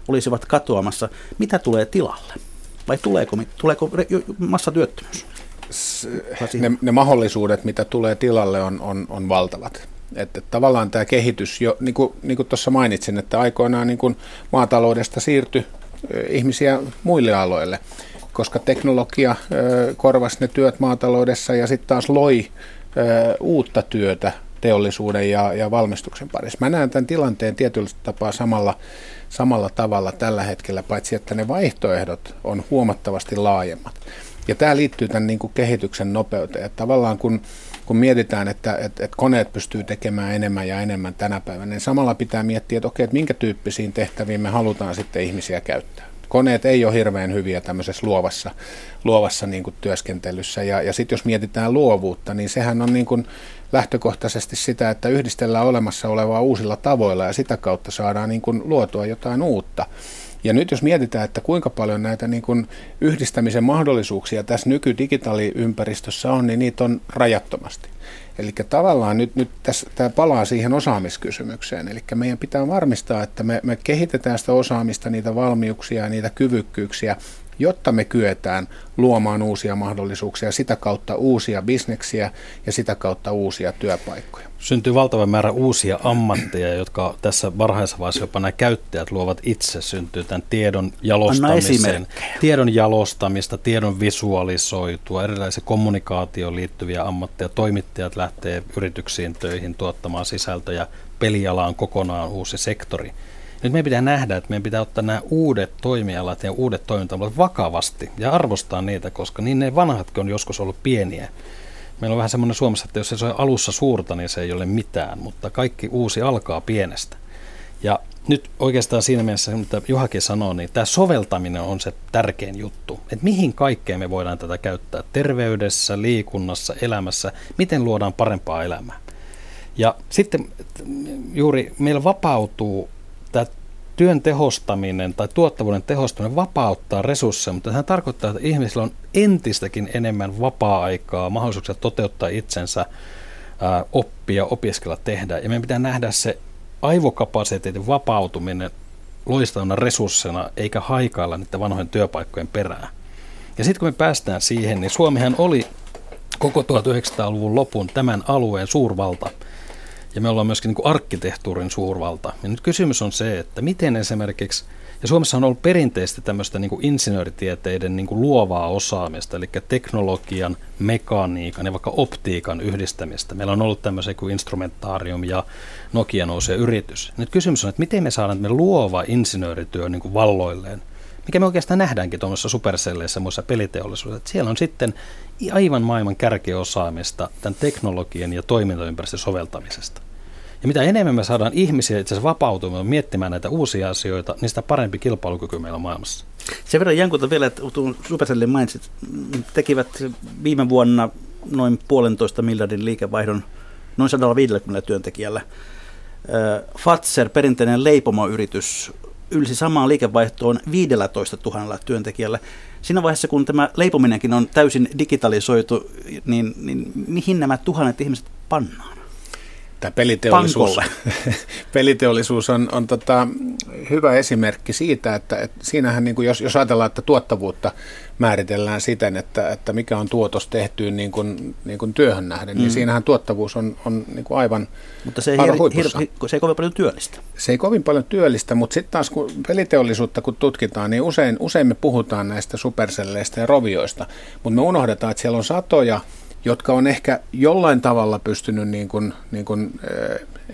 Speaker 3: olisivat katoamassa. Mitä tulee tilalle? Vai tuleeko, tuleeko massatyöttömyys?
Speaker 4: Ne, ne mahdollisuudet, mitä tulee tilalle, on, on, on valtavat. Että tavallaan tämä kehitys, jo, niin kuin, niin kuin tuossa mainitsin, että aikoinaan niin kuin maataloudesta siirtyi ihmisiä muille aloille, koska teknologia korvasi ne työt maataloudessa ja sitten taas loi uutta työtä teollisuuden ja, ja valmistuksen parissa. Mä näen tämän tilanteen tietyllä tapaa samalla, samalla tavalla tällä hetkellä, paitsi että ne vaihtoehdot on huomattavasti laajemmat. Ja tämä liittyy tämän niin kuin kehityksen nopeuteen. Että tavallaan kun, kun mietitään, että, että, että koneet pystyy tekemään enemmän ja enemmän tänä päivänä, niin samalla pitää miettiä, että okei, että minkä tyyppisiin tehtäviin me halutaan sitten ihmisiä käyttää. Koneet ei ole hirveän hyviä tämmöisessä luovassa, luovassa niin kuin työskentelyssä. Ja, ja sitten jos mietitään luovuutta, niin sehän on niin kuin lähtökohtaisesti sitä, että yhdistellään olemassa olevaa uusilla tavoilla ja sitä kautta saadaan niin kuin luotua jotain uutta. Ja nyt jos mietitään, että kuinka paljon näitä niin kuin yhdistämisen mahdollisuuksia tässä nykydigitaaliympäristössä on, niin niitä on rajattomasti. Eli tavallaan nyt, nyt tässä, tämä palaa siihen osaamiskysymykseen. Eli meidän pitää varmistaa, että me, me kehitetään sitä osaamista, niitä valmiuksia ja niitä kyvykkyyksiä jotta me kyetään luomaan uusia mahdollisuuksia sitä kautta uusia bisneksiä ja sitä kautta uusia työpaikkoja.
Speaker 5: Syntyy valtava määrä uusia ammatteja, jotka tässä varhaisessa vaiheessa jopa nämä käyttäjät luovat itse. Syntyy tämän tiedon jalostamisen, tiedon jalostamista, tiedon visualisoitua, erilaisia kommunikaatioon liittyviä ammatteja. Toimittajat lähtee yrityksiin töihin tuottamaan sisältöjä. Peliala on kokonaan uusi sektori. Nyt meidän pitää nähdä, että meidän pitää ottaa nämä uudet toimialat ja uudet toimintamuodot vakavasti ja arvostaa niitä, koska niin ne vanhatkin on joskus ollut pieniä. Meillä on vähän semmoinen Suomessa, että jos se on alussa suurta, niin se ei ole mitään, mutta kaikki uusi alkaa pienestä. Ja nyt oikeastaan siinä mielessä, mitä Juhakin sanoo, niin tämä soveltaminen on se tärkein juttu. Että mihin kaikkeen me voidaan tätä käyttää terveydessä, liikunnassa, elämässä, miten luodaan parempaa elämää. Ja sitten juuri meillä vapautuu tämä työn tehostaminen tai tuottavuuden tehostaminen vapauttaa resursseja, mutta sehän tarkoittaa, että ihmisillä on entistäkin enemmän vapaa-aikaa, mahdollisuuksia toteuttaa itsensä, oppia, opiskella, tehdä. Ja meidän pitää nähdä se aivokapasiteetin vapautuminen loistavana resurssina, eikä haikailla niiden vanhojen työpaikkojen perään. Ja sitten kun me päästään siihen, niin Suomihan oli koko 1900-luvun lopun tämän alueen suurvalta. Ja me ollaan myöskin niin arkkitehtuurin suurvalta. Ja nyt kysymys on se, että miten esimerkiksi – ja Suomessa on ollut perinteisesti tämmöistä niin kuin insinööritieteiden niin kuin luovaa osaamista, eli teknologian, mekaniikan ja vaikka optiikan yhdistämistä. Meillä on ollut tämmöisiä kuin Instrumentaarium ja Nokia nousee yritys. Nyt kysymys on, että miten me saadaan me luova insinöörityö niin kuin valloilleen, mikä me oikeastaan nähdäänkin tuommoisessa superselleissä muissa peliteollisuudessa. Siellä on sitten aivan maailman kärkiosaamista tämän teknologian ja toimintaympäristön soveltamisesta. Ja mitä enemmän me saadaan ihmisiä itse asiassa vapautumaan miettimään näitä uusia asioita, niin sitä parempi kilpailukyky meillä on maailmassa.
Speaker 3: Sen verran Jankulta vielä, että Supercellin mainitsit, tekivät viime vuonna noin puolentoista miljardin liikevaihdon noin 150 työntekijällä. Fatser, perinteinen leipomoyritys, ylsi samaan liikevaihtoon 15 000 työntekijällä. Siinä vaiheessa, kun tämä leipominenkin on täysin digitalisoitu, niin, niin mihin nämä tuhannet ihmiset pannaan?
Speaker 4: Tämä peliteollisuus, peliteollisuus on, on tota, hyvä esimerkki siitä, että, että siinähän niin kuin jos, jos ajatellaan, että tuottavuutta määritellään siten, että, että mikä on tuotos tehtyyn niin kuin, niin kuin työhön nähden, niin mm. niin siinähän tuottavuus on, on niin kuin aivan
Speaker 3: Mutta se ei, aivan hir, hir, se ei kovin paljon työllistä.
Speaker 4: Se ei kovin paljon työllistä, mutta sitten taas kun peliteollisuutta kun tutkitaan, niin usein, usein me puhutaan näistä superselleistä ja rovioista, mutta me unohdetaan, että siellä on satoja jotka on ehkä jollain tavalla pystynyt niin kuin, niin kuin,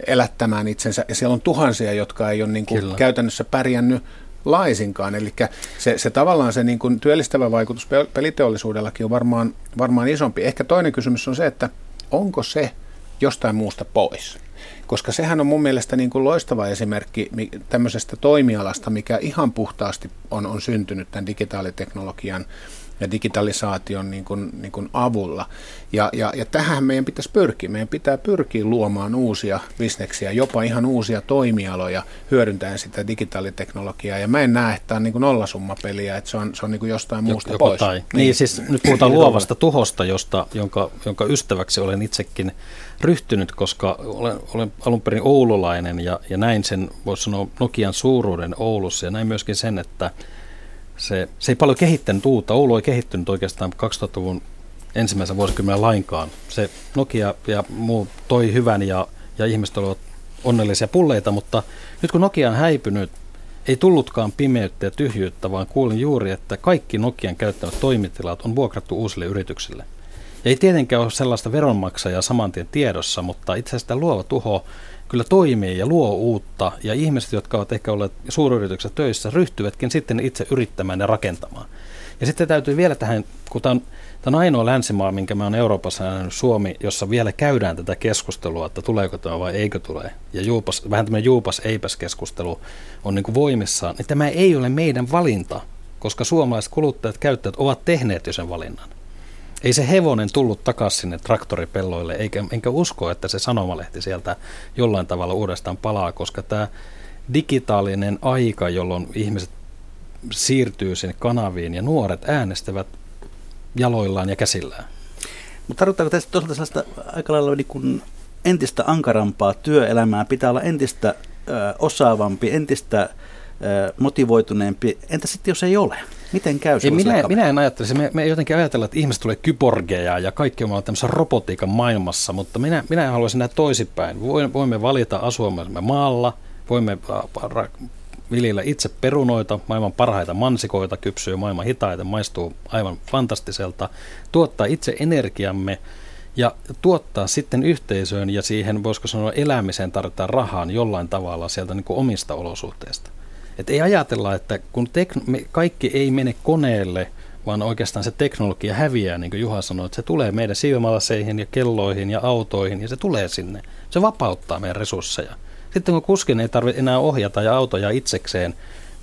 Speaker 4: elättämään itsensä. Ja siellä on tuhansia, jotka ei ole niin kuin käytännössä pärjännyt laisinkaan. Eli se, se tavallaan se niin kuin työllistävä vaikutus peliteollisuudellakin on varmaan, varmaan isompi. Ehkä toinen kysymys on se, että onko se jostain muusta pois? Koska sehän on mun mielestä niin kuin loistava esimerkki tämmöisestä toimialasta, mikä ihan puhtaasti on, on syntynyt tämän digitaaliteknologian ja digitalisaation niin kuin, niin kuin avulla. Ja, ja, ja tähän meidän pitäisi pyrkiä. Meidän pitää pyrkiä luomaan uusia bisneksiä, jopa ihan uusia toimialoja hyödyntäen sitä digitaaliteknologiaa. Ja mä en näe, että tämä on niin kuin nollasummapeliä, että se on, se on niin kuin jostain muusta Joko pois. Tai.
Speaker 5: Niin, niin siis nyt puhutaan luovasta tuhosta, josta, jonka, jonka ystäväksi olen itsekin ryhtynyt, koska olen, olen alun perin oululainen ja, ja näin sen, voisi sanoa, Nokian suuruuden Oulussa ja näin myöskin sen, että se, se ei paljon kehittänyt uutta. Oulu ei kehittynyt oikeastaan 2000-luvun ensimmäisen vuosikymmenen lainkaan. Se Nokia ja muu toi hyvän ja, ja ihmiset olivat onnellisia pulleita, mutta nyt kun Nokia on häipynyt, ei tullutkaan pimeyttä ja tyhjyyttä, vaan kuulin juuri, että kaikki Nokian käyttämät toimitilat on vuokrattu uusille yrityksille. Ja ei tietenkään ole sellaista veronmaksajaa saman tien tiedossa, mutta itse asiassa luova tuho kyllä toimii ja luo uutta, ja ihmiset, jotka ovat ehkä olleet suuryrityksessä töissä, ryhtyvätkin sitten itse yrittämään ja rakentamaan. Ja sitten täytyy vielä tähän, kun tämä on, tämä on ainoa länsimaa, minkä mä olen Euroopassa nähnyt Suomi, jossa vielä käydään tätä keskustelua, että tuleeko tämä vai eikö tule. Ja juupas, vähän tämmöinen juupas-eipäs-keskustelu on niin kuin voimissaan. Niin tämä ei ole meidän valinta, koska suomalaiset kuluttajat, käyttäjät ovat tehneet jo sen valinnan. Ei se hevonen tullut takaisin sinne traktoripelloille, eikä, enkä usko, että se sanomalehti sieltä jollain tavalla uudestaan palaa, koska tämä digitaalinen aika, jolloin ihmiset siirtyy sinne kanaviin ja nuoret äänestävät jaloillaan ja käsillään.
Speaker 3: Mutta tarkoittaako tässä toisaalta sellaista aika lailla niin kuin entistä ankarampaa työelämää, pitää olla entistä ö, osaavampi, entistä motivoituneempi. Entä sitten jos ei ole? Miten käy
Speaker 5: ei, minä, minä en ajattele, me, me jotenkin ajatellaan, että ihmiset tulee kyborgeja ja kaikki on tämmöisessä robotiikan maailmassa, mutta minä, minä haluaisin nähdä toisinpäin. Voimme valita asuamme maalla, voimme viljellä itse perunoita, maailman parhaita mansikoita, kypsyy maailman hitaita, maistuu aivan fantastiselta, tuottaa itse energiamme ja tuottaa sitten yhteisöön ja siihen, voisiko sanoa, elämiseen tarvitaan rahaa jollain tavalla sieltä niin kuin omista olosuhteista. Et ei ajatella, että kun tek- me kaikki ei mene koneelle, vaan oikeastaan se teknologia häviää, niin kuin Juha sanoi, että se tulee meidän siivomalaseihin ja kelloihin ja autoihin ja se tulee sinne. Se vapauttaa meidän resursseja. Sitten kun kuskin ei tarvitse enää ohjata ja autoja itsekseen,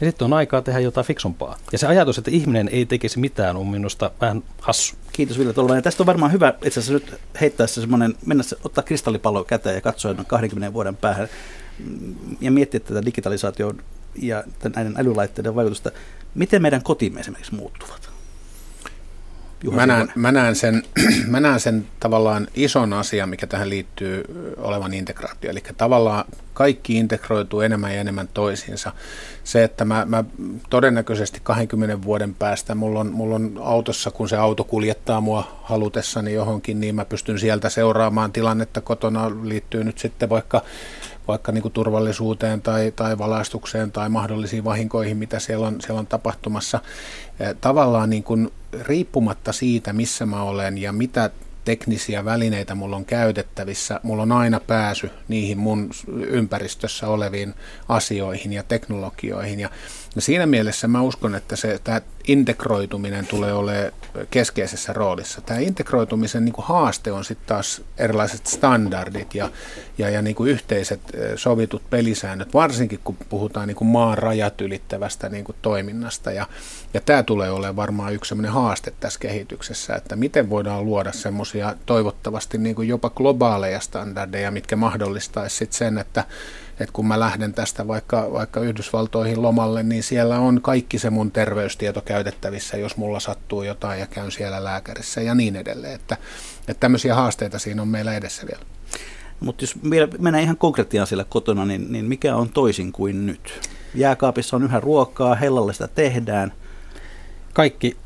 Speaker 5: niin sitten on aikaa tehdä jotain fiksumpaa. Ja se ajatus, että ihminen ei tekisi mitään, on minusta vähän hassu.
Speaker 3: Kiitos Ville Tolvanen. Tästä on varmaan hyvä itse asiassa nyt heittää se semmoinen, mennä se, ottaa kristallipallo käteen ja katsoa noin 20 vuoden päähän ja miettiä tätä digitalisaation ja näiden älylaitteiden vaikutusta. Miten meidän kotimme esimerkiksi muuttuvat?
Speaker 4: mä näen, mä, näen sen, mä näen sen tavallaan ison asian, mikä tähän liittyy olevan integraatio. Eli tavallaan kaikki integroituu enemmän ja enemmän toisiinsa. Se, että mä, mä todennäköisesti 20 vuoden päästä, mulla on, mulla on autossa, kun se auto kuljettaa mua halutessani johonkin, niin mä pystyn sieltä seuraamaan tilannetta kotona, liittyy nyt sitten vaikka vaikka niin kuin turvallisuuteen tai, tai valaistukseen tai mahdollisiin vahinkoihin, mitä siellä on, siellä on tapahtumassa. Tavallaan niin kuin riippumatta siitä, missä mä olen ja mitä teknisiä välineitä mulla on käytettävissä, mulla on aina pääsy niihin mun ympäristössä oleviin asioihin ja teknologioihin. Ja siinä mielessä mä uskon, että se, tämä integroituminen tulee olemaan keskeisessä roolissa. Tämä integroitumisen niin kuin haaste on sitten taas erilaiset standardit ja, ja, ja niin kuin yhteiset sovitut pelisäännöt, varsinkin kun puhutaan niin kuin maan rajat ylittävästä niin kuin toiminnasta. Ja, ja tämä tulee olemaan varmaan yksi sellainen haaste tässä kehityksessä, että miten voidaan luoda semmoisia toivottavasti niin kuin jopa globaaleja standardeja, mitkä mahdollistaisi sitten sen, että että kun mä lähden tästä vaikka, vaikka Yhdysvaltoihin lomalle, niin siellä on kaikki se mun terveystieto käytettävissä, jos mulla sattuu jotain ja käyn siellä lääkärissä ja niin edelleen. Että, että tämmöisiä haasteita siinä on meillä edessä vielä.
Speaker 3: Mutta jos vielä mennään ihan konkreettiaan siellä kotona, niin, niin mikä on toisin kuin nyt? Jääkaapissa on yhä ruokaa, hellalle sitä tehdään.
Speaker 5: Kaikki.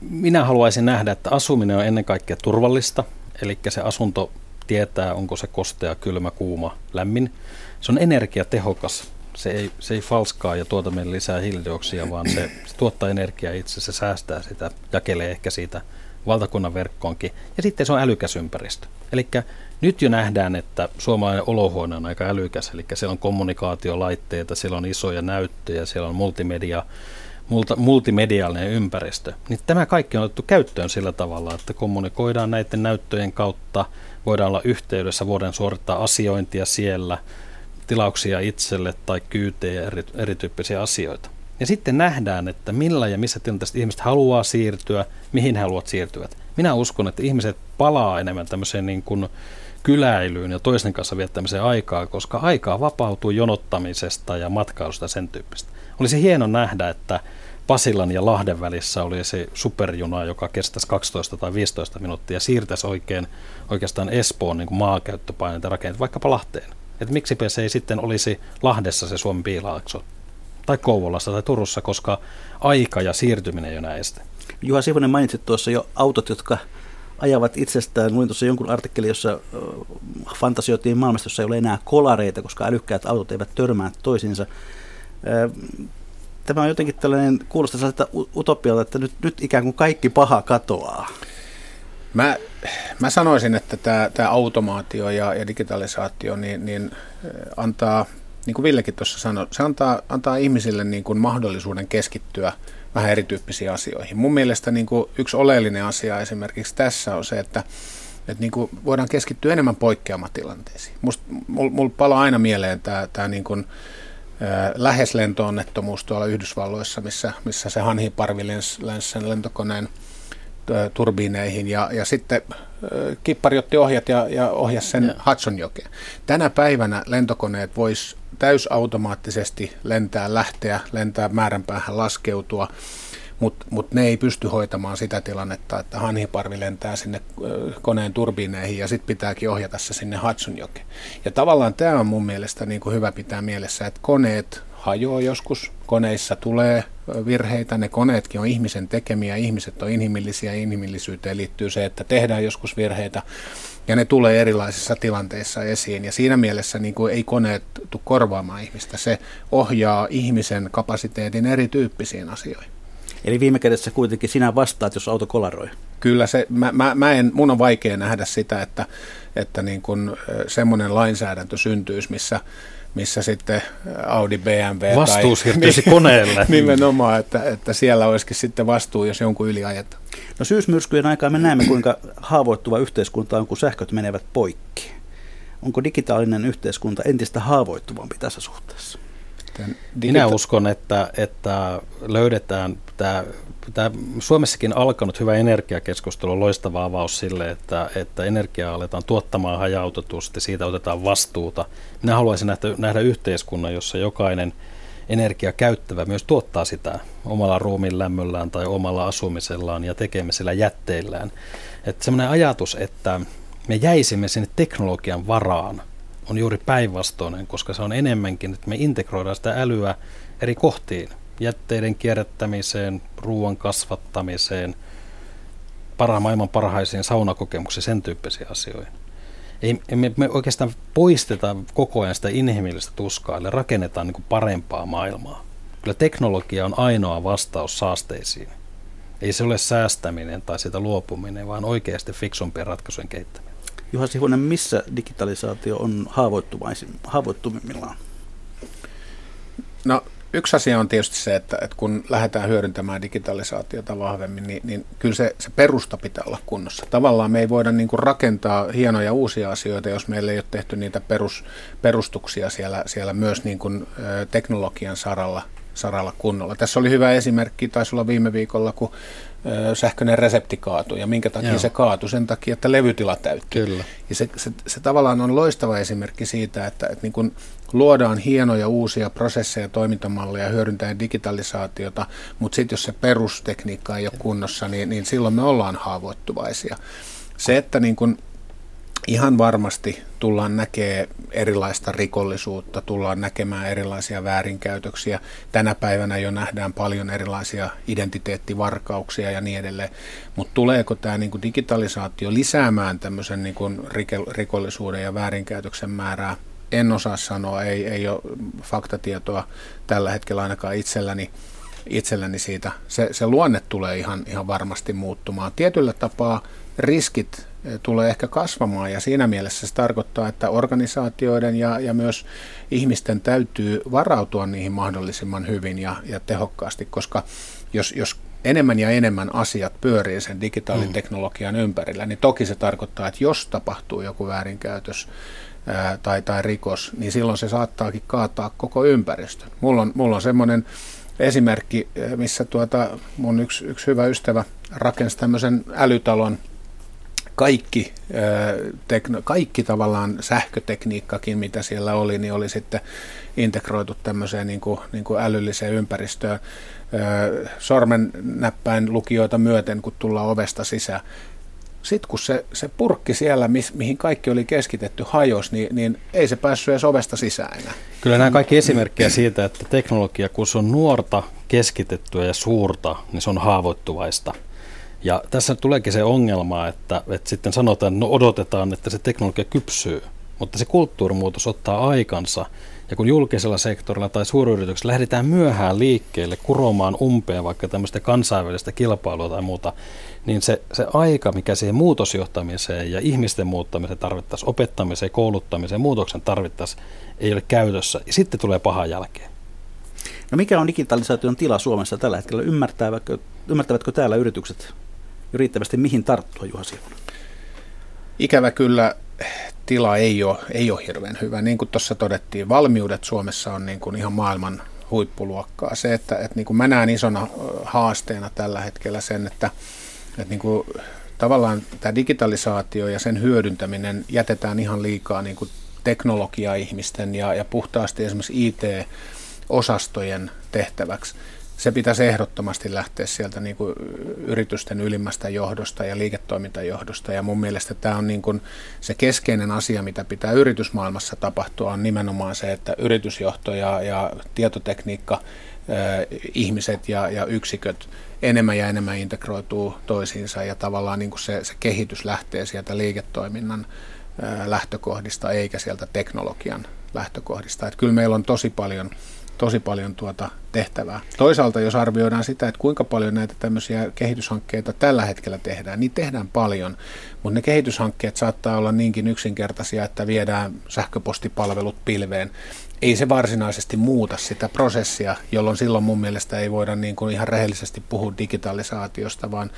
Speaker 5: Minä haluaisin nähdä, että asuminen on ennen kaikkea turvallista, eli se asunto tietää, onko se kostea, kylmä, kuuma, lämmin. Se on energiatehokas. Se ei, se ei falskaa ja tuota meille lisää hiilidioksia, vaan se, se tuottaa energiaa itse, se säästää sitä, jakelee ehkä siitä valtakunnan verkkoonkin. Ja sitten se on älykäs ympäristö. Eli nyt jo nähdään, että suomalainen olohuone on aika älykäs, eli siellä on kommunikaatiolaitteita, siellä on isoja näyttöjä, siellä on multimedia, multa, multimediaalinen ympäristö. Niin tämä kaikki on otettu käyttöön sillä tavalla, että kommunikoidaan näiden näyttöjen kautta, voidaan olla yhteydessä, voidaan suorittaa asiointia siellä, tilauksia itselle tai kyytejä ja eri, erityyppisiä asioita. Ja sitten nähdään, että millä ja missä tilanteessa ihmiset haluaa siirtyä, mihin he haluavat siirtyä. Minä uskon, että ihmiset palaa enemmän tämmöiseen niin kuin kyläilyyn ja toisten kanssa viettämiseen aikaa, koska aikaa vapautuu jonottamisesta ja matkailusta ja sen tyyppistä. Olisi hieno nähdä, että Pasilan ja Lahden välissä oli se superjuna, joka kestäisi 12 tai 15 minuuttia ja siirtäisi oikein, oikeastaan Espoon niin maakäyttöpaineita rakentaa vaikkapa Lahteen. Että miksi se ei sitten olisi Lahdessa se Suomen piilaakso tai Kouvolassa tai Turussa, koska aika ja siirtyminen ei ole este.
Speaker 3: Juha Sivonen mainitsit tuossa jo autot, jotka ajavat itsestään. Luin tuossa jonkun artikkeli, jossa fantasioitiin maailmasta, jossa ei ole enää kolareita, koska älykkäät autot eivät törmää toisiinsa. Tämä on jotenkin tällainen, kuulostaa sellaiselta utopialta, että nyt, nyt ikään kuin kaikki paha katoaa.
Speaker 4: Mä, mä sanoisin, että tämä, tämä automaatio ja, ja digitalisaatio niin, niin antaa, niin kuin Villekin tuossa sanoi, se antaa, antaa ihmisille niin kuin mahdollisuuden keskittyä vähän erityyppisiin asioihin. Mun mielestä niin kuin yksi oleellinen asia esimerkiksi tässä on se, että, että niin kuin voidaan keskittyä enemmän poikkeamatilanteisiin. Mulla mul palaa aina mieleen tämä, tämä niin kuin, äh, lähes lentoonnettomuus tuolla Yhdysvalloissa, missä, missä se Hanhiparvi sen lentokoneen – turbiineihin ja, ja sitten kippari otti ohjat ja, ja ohjasi sen. Hudsonjokeen. Tänä päivänä lentokoneet vois täysautomaattisesti lentää, lähteä, lentää määränpäähän, laskeutua, mutta mut ne ei pysty hoitamaan sitä tilannetta, että hanhiparvi lentää sinne koneen turbiineihin ja sitten pitääkin ohjata se sinne Hudsonjokeen. Ja tavallaan tämä on mun mielestä niin kuin hyvä pitää mielessä, että koneet hajoaa joskus, koneissa tulee virheitä, ne koneetkin on ihmisen tekemiä, ihmiset on inhimillisiä, inhimillisyyteen liittyy se, että tehdään joskus virheitä, ja ne tulee erilaisissa tilanteissa esiin, ja siinä mielessä niin kuin ei koneet tule korvaamaan ihmistä, se ohjaa ihmisen kapasiteetin erityyppisiin asioihin.
Speaker 3: Eli viime kädessä kuitenkin sinä vastaat, jos auto kolaroi.
Speaker 4: Kyllä se, mä, mä, mä en, mun on vaikea nähdä sitä, että, että niin kun semmoinen lainsäädäntö syntyisi, missä, missä sitten Audi, BMW
Speaker 5: Vastuu tai, siirtyisi niin, koneelle.
Speaker 4: Nimenomaan, että, että siellä olisikin sitten vastuu, jos jonkun yli ajetaan.
Speaker 3: No syysmyrskyjen aikaa me näemme, kuinka haavoittuva yhteiskunta on, kun sähköt menevät poikki. Onko digitaalinen yhteiskunta entistä haavoittuvampi tässä suhteessa?
Speaker 5: Digita- Minä uskon, että, että löydetään tämä, tämä Suomessakin alkanut hyvä energiakeskustelu on loistava avaus sille, että, että energiaa aletaan tuottamaan hajautetusti, siitä otetaan vastuuta. Minä haluaisin nähdä, nähdä yhteiskunnan, jossa jokainen energiakäyttävä myös tuottaa sitä omalla ruumiin lämmöllään tai omalla asumisellaan ja tekemisellä jätteillään. Että semmoinen ajatus, että me jäisimme sinne teknologian varaan, on juuri päinvastoinen, koska se on enemmänkin, että me integroidaan sitä älyä eri kohtiin. Jätteiden kierrättämiseen, ruoan kasvattamiseen, para, maailman parhaisiin saunakokemuksiin, sen tyyppisiin asioihin. Ei, me, me oikeastaan poisteta koko ajan sitä inhimillistä tuskaa, eli rakennetaan niin parempaa maailmaa. Kyllä teknologia on ainoa vastaus saasteisiin. Ei se ole säästäminen tai sitä luopuminen, vaan oikeasti fiksumpien ratkaisujen kehittäminen.
Speaker 3: Juha Sihunen, missä digitalisaatio on haavoittuvimmillaan?
Speaker 4: No yksi asia on tietysti se, että, että kun lähdetään hyödyntämään digitalisaatiota vahvemmin, niin, niin kyllä se, se perusta pitää olla kunnossa. Tavallaan me ei voida niin kuin rakentaa hienoja uusia asioita, jos meillä ei ole tehty niitä perus, perustuksia siellä, siellä myös niin kuin, teknologian saralla saralla kunnolla. Tässä oli hyvä esimerkki, taisi olla viime viikolla, kun sähköinen resepti kaatui. Ja minkä takia Joo. se kaatui? Sen takia, että levytila täyttyi.
Speaker 5: Kyllä.
Speaker 4: Ja se, se, se tavallaan on loistava esimerkki siitä, että, että niin kun luodaan hienoja uusia prosesseja, toimintamalleja, hyödyntäen digitalisaatiota, mutta sitten jos se perustekniikka ei ole kunnossa, niin, niin silloin me ollaan haavoittuvaisia. Se, että niin kun ihan varmasti tullaan näkemään erilaista rikollisuutta, tullaan näkemään erilaisia väärinkäytöksiä. Tänä päivänä jo nähdään paljon erilaisia identiteettivarkauksia ja niin edelleen. Mutta tuleeko tämä niinku digitalisaatio lisäämään tämmöisen niinku rikollisuuden ja väärinkäytöksen määrää? En osaa sanoa, ei, ei ole faktatietoa tällä hetkellä ainakaan itselläni itselläni siitä. Se, se luonne tulee ihan, ihan varmasti muuttumaan. Tietyllä tapaa riskit tulee ehkä kasvamaan ja siinä mielessä se tarkoittaa, että organisaatioiden ja, ja myös ihmisten täytyy varautua niihin mahdollisimman hyvin ja, ja tehokkaasti, koska jos, jos enemmän ja enemmän asiat pyörii sen digitaaliteknologian mm. ympärillä, niin toki se tarkoittaa, että jos tapahtuu joku väärinkäytös ää, tai, tai rikos, niin silloin se saattaakin kaataa koko ympäristön. Mulla on, mulla on semmoinen esimerkki, missä tuota, mun yksi, yksi hyvä ystävä rakensi tämmöisen älytalon – kaikki, kaikki tavallaan sähkötekniikkakin, mitä siellä oli, niin oli sitten integroitu tämmöiseen niin kuin, niin kuin älylliseen ympäristöön sormen näppäin lukijoita myöten, kun tullaan ovesta sisään. Sitten kun se, se purkki siellä, mihin kaikki oli keskitetty, hajos, niin, niin ei se päässyt edes ovesta sisään enää.
Speaker 5: Kyllä nämä kaikki esimerkkejä siitä, että teknologia, kun se on nuorta, keskitettyä ja suurta, niin se on haavoittuvaista. Ja tässä tuleekin se ongelma, että, että sitten sanotaan, no odotetaan, että se teknologia kypsyy, mutta se kulttuurimuutos ottaa aikansa. Ja kun julkisella sektorilla tai suuryrityksellä lähdetään myöhään liikkeelle kuromaan umpeen vaikka tämmöistä kansainvälistä kilpailua tai muuta, niin se, se aika, mikä siihen muutosjohtamiseen ja ihmisten muuttamiseen tarvittaisiin, opettamiseen, kouluttamiseen, muutoksen tarvittaisiin, ei ole käytössä. Ja sitten tulee paha jälkeen.
Speaker 3: No mikä on digitalisaation tila Suomessa tällä hetkellä? Ymmärtävätkö, ymmärtävätkö täällä yritykset riittävästi mihin tarttua, Juha Sivonen?
Speaker 4: Ikävä kyllä tila ei ole, ei ole hirveän hyvä. Niin kuin tuossa todettiin, valmiudet Suomessa on niin kuin ihan maailman huippuluokkaa. Se, että, että niin kuin mä näen isona haasteena tällä hetkellä sen, että, että niin kuin tavallaan tämä digitalisaatio ja sen hyödyntäminen jätetään ihan liikaa niin kuin teknologia-ihmisten ja, ja puhtaasti esimerkiksi IT-osastojen tehtäväksi se pitäisi ehdottomasti lähteä sieltä niin kuin yritysten ylimmästä johdosta ja liiketoimintajohdosta. Ja mun mielestä tämä on niin kuin se keskeinen asia, mitä pitää yritysmaailmassa tapahtua, on nimenomaan se, että yritysjohto ja, ja tietotekniikka, ihmiset ja, ja yksiköt enemmän ja enemmän integroituu toisiinsa ja tavallaan niin kuin se, se kehitys lähtee sieltä liiketoiminnan lähtökohdista eikä sieltä teknologian lähtökohdista. Että kyllä meillä on tosi paljon tosi paljon tuota tehtävää. Toisaalta jos arvioidaan sitä, että kuinka paljon näitä tämmöisiä kehityshankkeita tällä hetkellä tehdään, niin tehdään paljon, mutta ne kehityshankkeet saattaa olla niinkin yksinkertaisia, että viedään sähköpostipalvelut pilveen. Ei se varsinaisesti muuta sitä prosessia, jolloin silloin mun mielestä ei voida niin kuin ihan rehellisesti puhua digitalisaatiosta, vaan,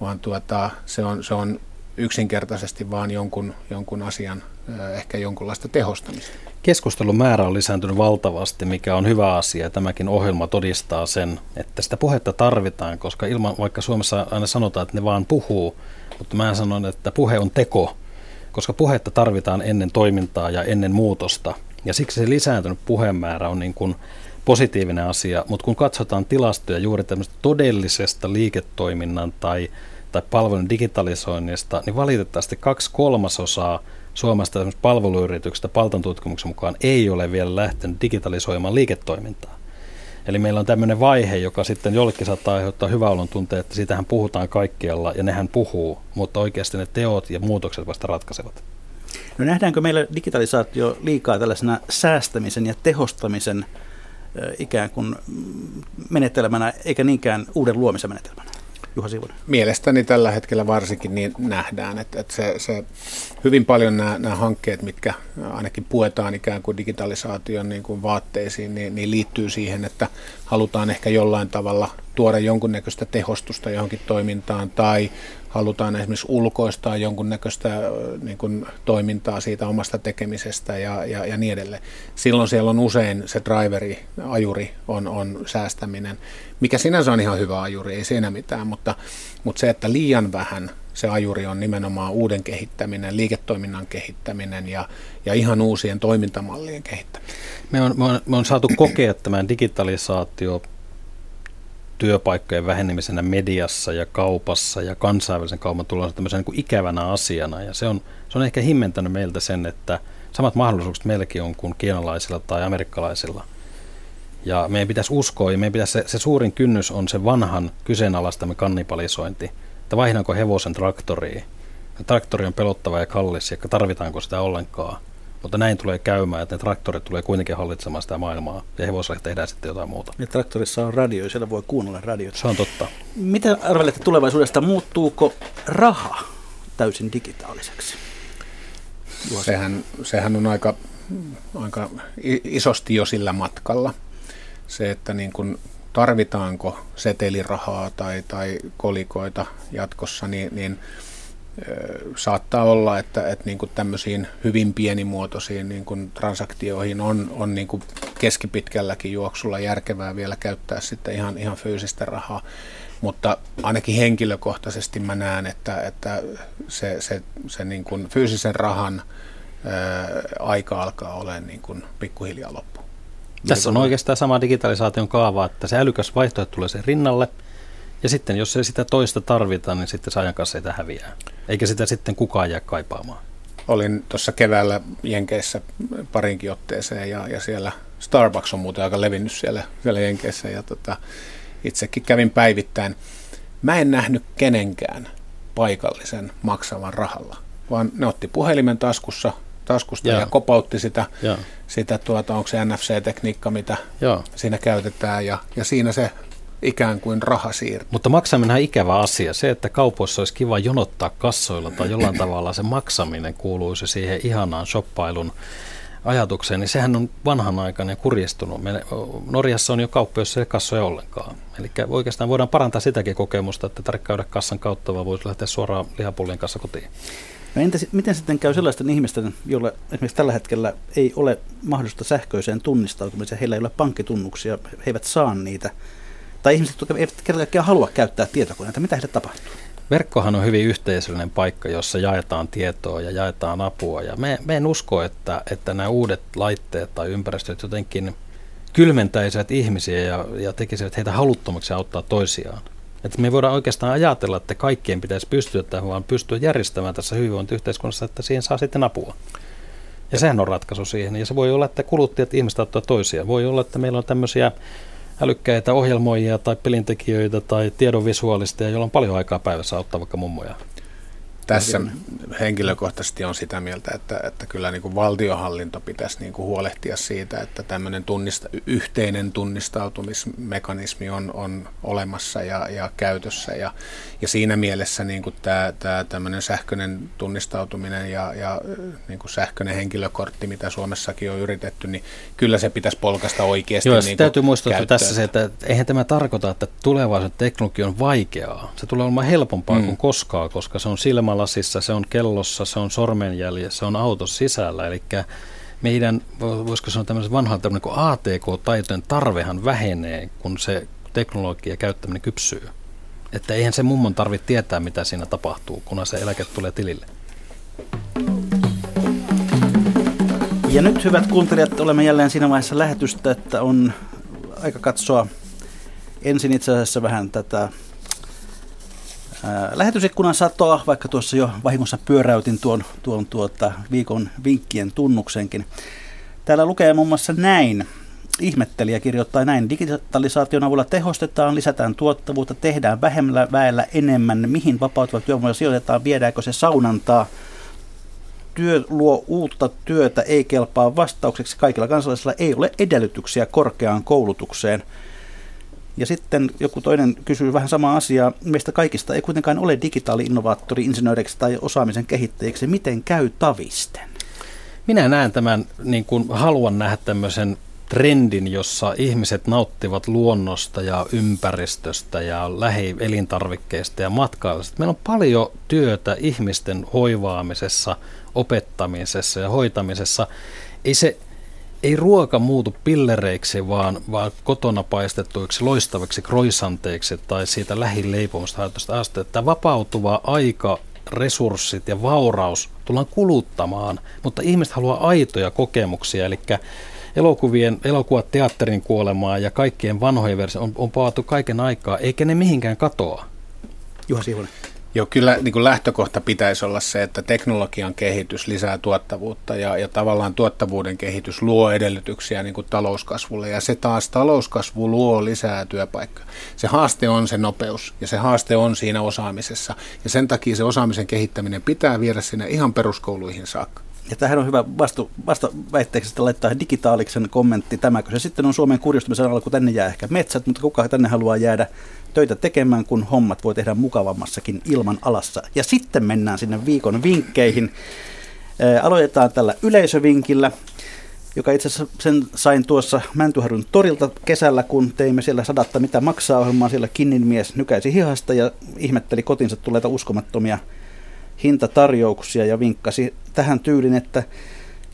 Speaker 4: vaan tuota, se, on, se on yksinkertaisesti vaan jonkun, jonkun asian ehkä jonkunlaista tehostamista.
Speaker 5: Keskustelun määrä on lisääntynyt valtavasti, mikä on hyvä asia. Tämäkin ohjelma todistaa sen, että sitä puhetta tarvitaan, koska ilman, vaikka Suomessa aina sanotaan, että ne vaan puhuu, mutta mä sanon, että puhe on teko, koska puhetta tarvitaan ennen toimintaa ja ennen muutosta. Ja siksi se lisääntynyt puhemäärä on niin kuin positiivinen asia, mutta kun katsotaan tilastoja juuri tämmöistä todellisesta liiketoiminnan tai, tai palvelun digitalisoinnista, niin valitettavasti kaksi kolmasosaa Suomesta palveluyrityksestä Paltan tutkimuksen mukaan ei ole vielä lähtenyt digitalisoimaan liiketoimintaa. Eli meillä on tämmöinen vaihe, joka sitten jollekin saattaa aiheuttaa hyvä olon tunteen, että siitähän puhutaan kaikkialla ja nehän puhuu, mutta oikeasti ne teot ja muutokset vasta ratkaisevat.
Speaker 3: No nähdäänkö meillä digitalisaatio liikaa tällaisena säästämisen ja tehostamisen ikään kuin menetelmänä, eikä niinkään uuden luomisen menetelmänä? Juha Sivonen?
Speaker 4: Mielestäni tällä hetkellä varsinkin niin nähdään, että, että se, se hyvin paljon nämä, nämä hankkeet, mitkä ainakin puetaan ikään kuin digitalisaation niin kuin vaatteisiin, niin, niin liittyy siihen, että halutaan ehkä jollain tavalla tuoda jonkunnäköistä tehostusta johonkin toimintaan tai halutaan esimerkiksi ulkoistaa jonkunnäköistä niin kuin, toimintaa siitä omasta tekemisestä ja, ja, ja niin edelleen. Silloin siellä on usein se driveri, ajuri on, on säästäminen, mikä sinänsä on ihan hyvä ajuri, ei siinä mitään, mutta, mutta se, että liian vähän se ajuri on nimenomaan uuden kehittäminen, liiketoiminnan kehittäminen ja, ja ihan uusien toimintamallien kehittäminen.
Speaker 5: Me on, me on, me on saatu kokea tämän digitalisaatio työpaikkojen vähenemisenä mediassa ja kaupassa ja kansainvälisen kaupan tulossa tämmöisenä niin kuin ikävänä asiana. Ja se on, se on ehkä himmentänyt meiltä sen, että samat mahdollisuudet meilläkin on kuin kiinalaisilla tai amerikkalaisilla. Ja meidän pitäisi uskoa, ja meidän pitäisi, se, se suurin kynnys on se vanhan kyseenalaistamme kannibalisointi, että vaihdanko hevosen traktoriin. Traktori on pelottava ja kallis, ja tarvitaanko sitä ollenkaan. Mutta näin tulee käymään, että ne traktorit tulee kuitenkin hallitsemaan sitä maailmaa ja hevoselle tehdään sitten jotain muuta.
Speaker 3: Ja traktorissa on radio ja siellä voi kuunnella radiota.
Speaker 5: Se on totta.
Speaker 3: Mitä arvelette tulevaisuudesta? Muuttuuko raha täysin digitaaliseksi?
Speaker 4: Sehän, sehän on aika, aika isosti jo sillä matkalla. Se, että niin kuin tarvitaanko setelirahaa tai, tai kolikoita jatkossa, niin, niin – saattaa olla, että, että niin kuin tämmöisiin hyvin pienimuotoisiin niin kuin transaktioihin on, on niin kuin keskipitkälläkin juoksulla järkevää vielä käyttää sitten ihan, ihan fyysistä rahaa. Mutta ainakin henkilökohtaisesti mä näen, että, että se, se, se niin kuin fyysisen rahan ää, aika alkaa olla niin kuin pikkuhiljaa loppu.
Speaker 5: Tässä on oikeastaan sama digitalisaation kaava, että se älykäs vaihtoehto tulee sen rinnalle – ja sitten jos ei sitä toista tarvita, niin sitten se ajan kanssa sitä häviää. Eikä sitä sitten kukaan jää kaipaamaan.
Speaker 4: Olin tuossa keväällä Jenkeissä parinkin otteeseen ja, ja siellä Starbucks on muuten aika levinnyt siellä, siellä Jenkeissä ja tota, itsekin kävin päivittäin. Mä en nähnyt kenenkään paikallisen maksavan rahalla, vaan ne otti puhelimen taskussa, taskusta ja, ja kopautti sitä, ja. sitä tuota, onko se NFC-tekniikka, mitä ja. siinä käytetään ja, ja siinä se ikään kuin raha siirtyy.
Speaker 5: Mutta maksaminen on ikävä asia. Se, että kaupoissa olisi kiva jonottaa kassoilla tai jollain tavalla se maksaminen kuuluisi siihen ihanaan shoppailun ajatukseen, niin sehän on vanhanaikainen ja kurjistunut. Norjassa on jo kauppa, jossa ei kassoja ollenkaan. Eli oikeastaan voidaan parantaa sitäkin kokemusta, että tarvitse käydä kassan kautta, vaan voisi lähteä suoraan lihapullien kanssa kotiin.
Speaker 3: No entä miten sitten käy sellaisten ihmisten, joille esimerkiksi tällä hetkellä ei ole mahdollista sähköiseen tunnistautumiseen, heillä ei ole pankkitunnuksia, he eivät saa niitä tai ihmiset, eivät kertakaikkiaan halua käyttää tietokoneita, mitä heille tapahtuu?
Speaker 5: Verkkohan on hyvin yhteisöllinen paikka, jossa jaetaan tietoa ja jaetaan apua. Ja me, me en usko, että, että nämä uudet laitteet tai ympäristöt jotenkin kylmentäisivät ihmisiä ja, ja tekisivät heitä haluttomaksi auttaa toisiaan. Että me voidaan oikeastaan ajatella, että kaikkien pitäisi pystyä tähän, vaan pystyä järjestämään tässä hyvinvointiyhteiskunnassa, että siihen saa sitten apua. Ja sehän on ratkaisu siihen. Ja se voi olla, että kuluttajat ihmiset auttaa toisiaan. Voi olla, että meillä on tämmöisiä älykkäitä ohjelmoijia tai pelintekijöitä tai tiedonvisuaalisteja, joilla on paljon aikaa päivässä auttaa vaikka mummoja.
Speaker 4: Tässä henkilökohtaisesti on sitä mieltä, että, että kyllä niin kuin valtiohallinto pitäisi niin kuin huolehtia siitä, että tämmöinen tunnista, yhteinen tunnistautumismekanismi on, on olemassa ja, ja käytössä. Ja, ja siinä mielessä niin kuin tämä, tämä tämmöinen sähköinen tunnistautuminen ja, ja niin kuin sähköinen henkilökortti, mitä Suomessakin on yritetty, niin kyllä se pitäisi polkasta oikeasti
Speaker 5: Joo,
Speaker 4: niin
Speaker 5: täytyy muistuttaa tässä se, että eihän tämä tarkoita, että tulevaisuuden teknologia on vaikeaa. Se tulee olemaan helpompaa mm. kuin koskaan, koska se on silmälasissa, se on kellossa, se on sormenjäljessä, se on autos sisällä. Eli meidän, voisiko sanoa tämmöisen vanhan niin ATK-taitojen tarvehan vähenee, kun se teknologia käyttäminen kypsyy. Että eihän se mummon tarvitse tietää, mitä siinä tapahtuu, kunhan se eläke tulee tilille.
Speaker 3: Ja nyt hyvät kuuntelijat, olemme jälleen siinä vaiheessa lähetystä, että on aika katsoa ensin itse asiassa vähän tätä lähetysikkunan satoa, vaikka tuossa jo vahingossa pyöräytin tuon, tuon tuota viikon vinkkien tunnuksenkin. Täällä lukee muun muassa näin. Ihmettelijä kirjoittaa näin. Digitalisaation avulla tehostetaan, lisätään tuottavuutta, tehdään vähemmällä väellä enemmän. Mihin vapautuvat työvoimalla sijoitetaan, viedäänkö se saunantaa? Työ luo uutta työtä, ei kelpaa vastaukseksi. Kaikilla kansalaisilla ei ole edellytyksiä korkeaan koulutukseen. Ja sitten joku toinen kysyy vähän samaa asiaa. Meistä kaikista ei kuitenkaan ole digitaali-innovaattori, insinööriksi tai osaamisen kehittäjiksi. Miten käy tavisten?
Speaker 5: Minä näen tämän, niin kuin haluan nähdä tämmöisen trendin, jossa ihmiset nauttivat luonnosta ja ympäristöstä ja lähielintarvikkeista ja matkailusta. Meillä on paljon työtä ihmisten hoivaamisessa, opettamisessa ja hoitamisessa. Ei se ei ruoka muutu pillereiksi, vaan, vaan kotona paistettuiksi loistaviksi kroisanteiksi tai siitä lähileipomasta haetusta asti. Tämä vapautuva aika, resurssit ja vauraus tullaan kuluttamaan, mutta ihmiset haluaa aitoja kokemuksia, eli elokuvien, elokuvat teatterin kuolemaa ja kaikkien vanhojen versio on, on paattu kaiken aikaa, eikä ne mihinkään katoa.
Speaker 3: Juha Siivonen.
Speaker 4: Joo, kyllä niin kuin lähtökohta pitäisi olla se, että teknologian kehitys lisää tuottavuutta ja, ja tavallaan tuottavuuden kehitys luo edellytyksiä niin kuin talouskasvulle ja se taas talouskasvu luo lisää työpaikkoja. Se haaste on se nopeus ja se haaste on siinä osaamisessa ja sen takia se osaamisen kehittäminen pitää viedä sinne ihan peruskouluihin saakka.
Speaker 3: Ja tähän on hyvä vastu, vastaväitteeksi että laittaa digitaaliksen kommentti. Tämäkö se sitten on Suomen kurjistumisen alku, tänne jää ehkä metsät, mutta kuka tänne haluaa jäädä töitä tekemään, kun hommat voi tehdä mukavammassakin ilman alassa. Ja sitten mennään sinne viikon vinkkeihin. Aloitetaan tällä yleisövinkillä, joka itse asiassa sen sain tuossa Mäntyharjun torilta kesällä, kun teimme siellä sadatta mitä maksaa ohjelmaa. Siellä Kinnin mies nykäisi hihasta ja ihmetteli kotinsa tuleita uskomattomia hintatarjouksia ja vinkkasi tähän tyylin, että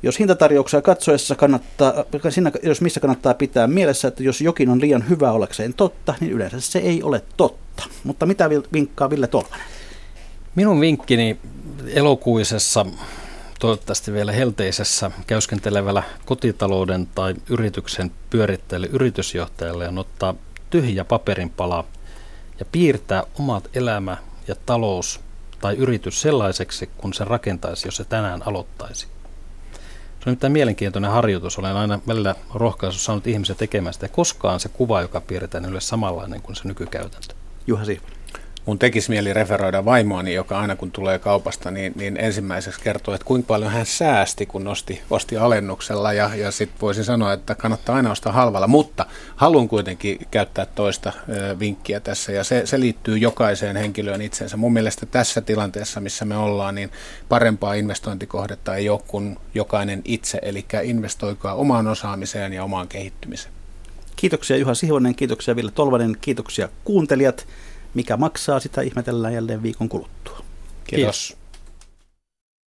Speaker 3: jos hintatarjouksia katsoessa kannattaa, siinä, jos missä kannattaa pitää mielessä, että jos jokin on liian hyvä ollakseen totta, niin yleensä se ei ole totta. Mutta mitä vinkkaa Ville Tolvanen?
Speaker 5: Minun vinkkini elokuisessa, toivottavasti vielä helteisessä, käyskentelevällä kotitalouden tai yrityksen pyörittäjälle yritysjohtajalle on ottaa tyhjä paperinpala ja piirtää omat elämä ja talous tai yritys sellaiseksi, kun se rakentaisi, jos se tänään aloittaisi. Se on nimittäin mielenkiintoinen harjoitus. Olen aina välillä rohkaissut saanut ihmisiä tekemään sitä. Koskaan se kuva, joka piirretään, ei ole samanlainen kuin se nykykäytäntö.
Speaker 3: Juha Siivonen
Speaker 4: mun tekisi mieli referoida vaimoani, joka aina kun tulee kaupasta, niin, niin ensimmäiseksi kertoo, että kuinka paljon hän säästi, kun osti, osti alennuksella. Ja, ja sitten voisin sanoa, että kannattaa aina ostaa halvalla. Mutta haluan kuitenkin käyttää toista ö, vinkkiä tässä, ja se, se liittyy jokaiseen henkilöön itsensä. Mun mielestä tässä tilanteessa, missä me ollaan, niin parempaa investointikohdetta ei ole kuin jokainen itse. Eli investoikaa omaan osaamiseen ja omaan kehittymiseen.
Speaker 3: Kiitoksia Juha Sihonen, kiitoksia Ville Tolvanen, kiitoksia kuuntelijat. Mikä maksaa, sitä ihmetellään jälleen viikon kuluttua.
Speaker 4: Kiitos. Kiitos.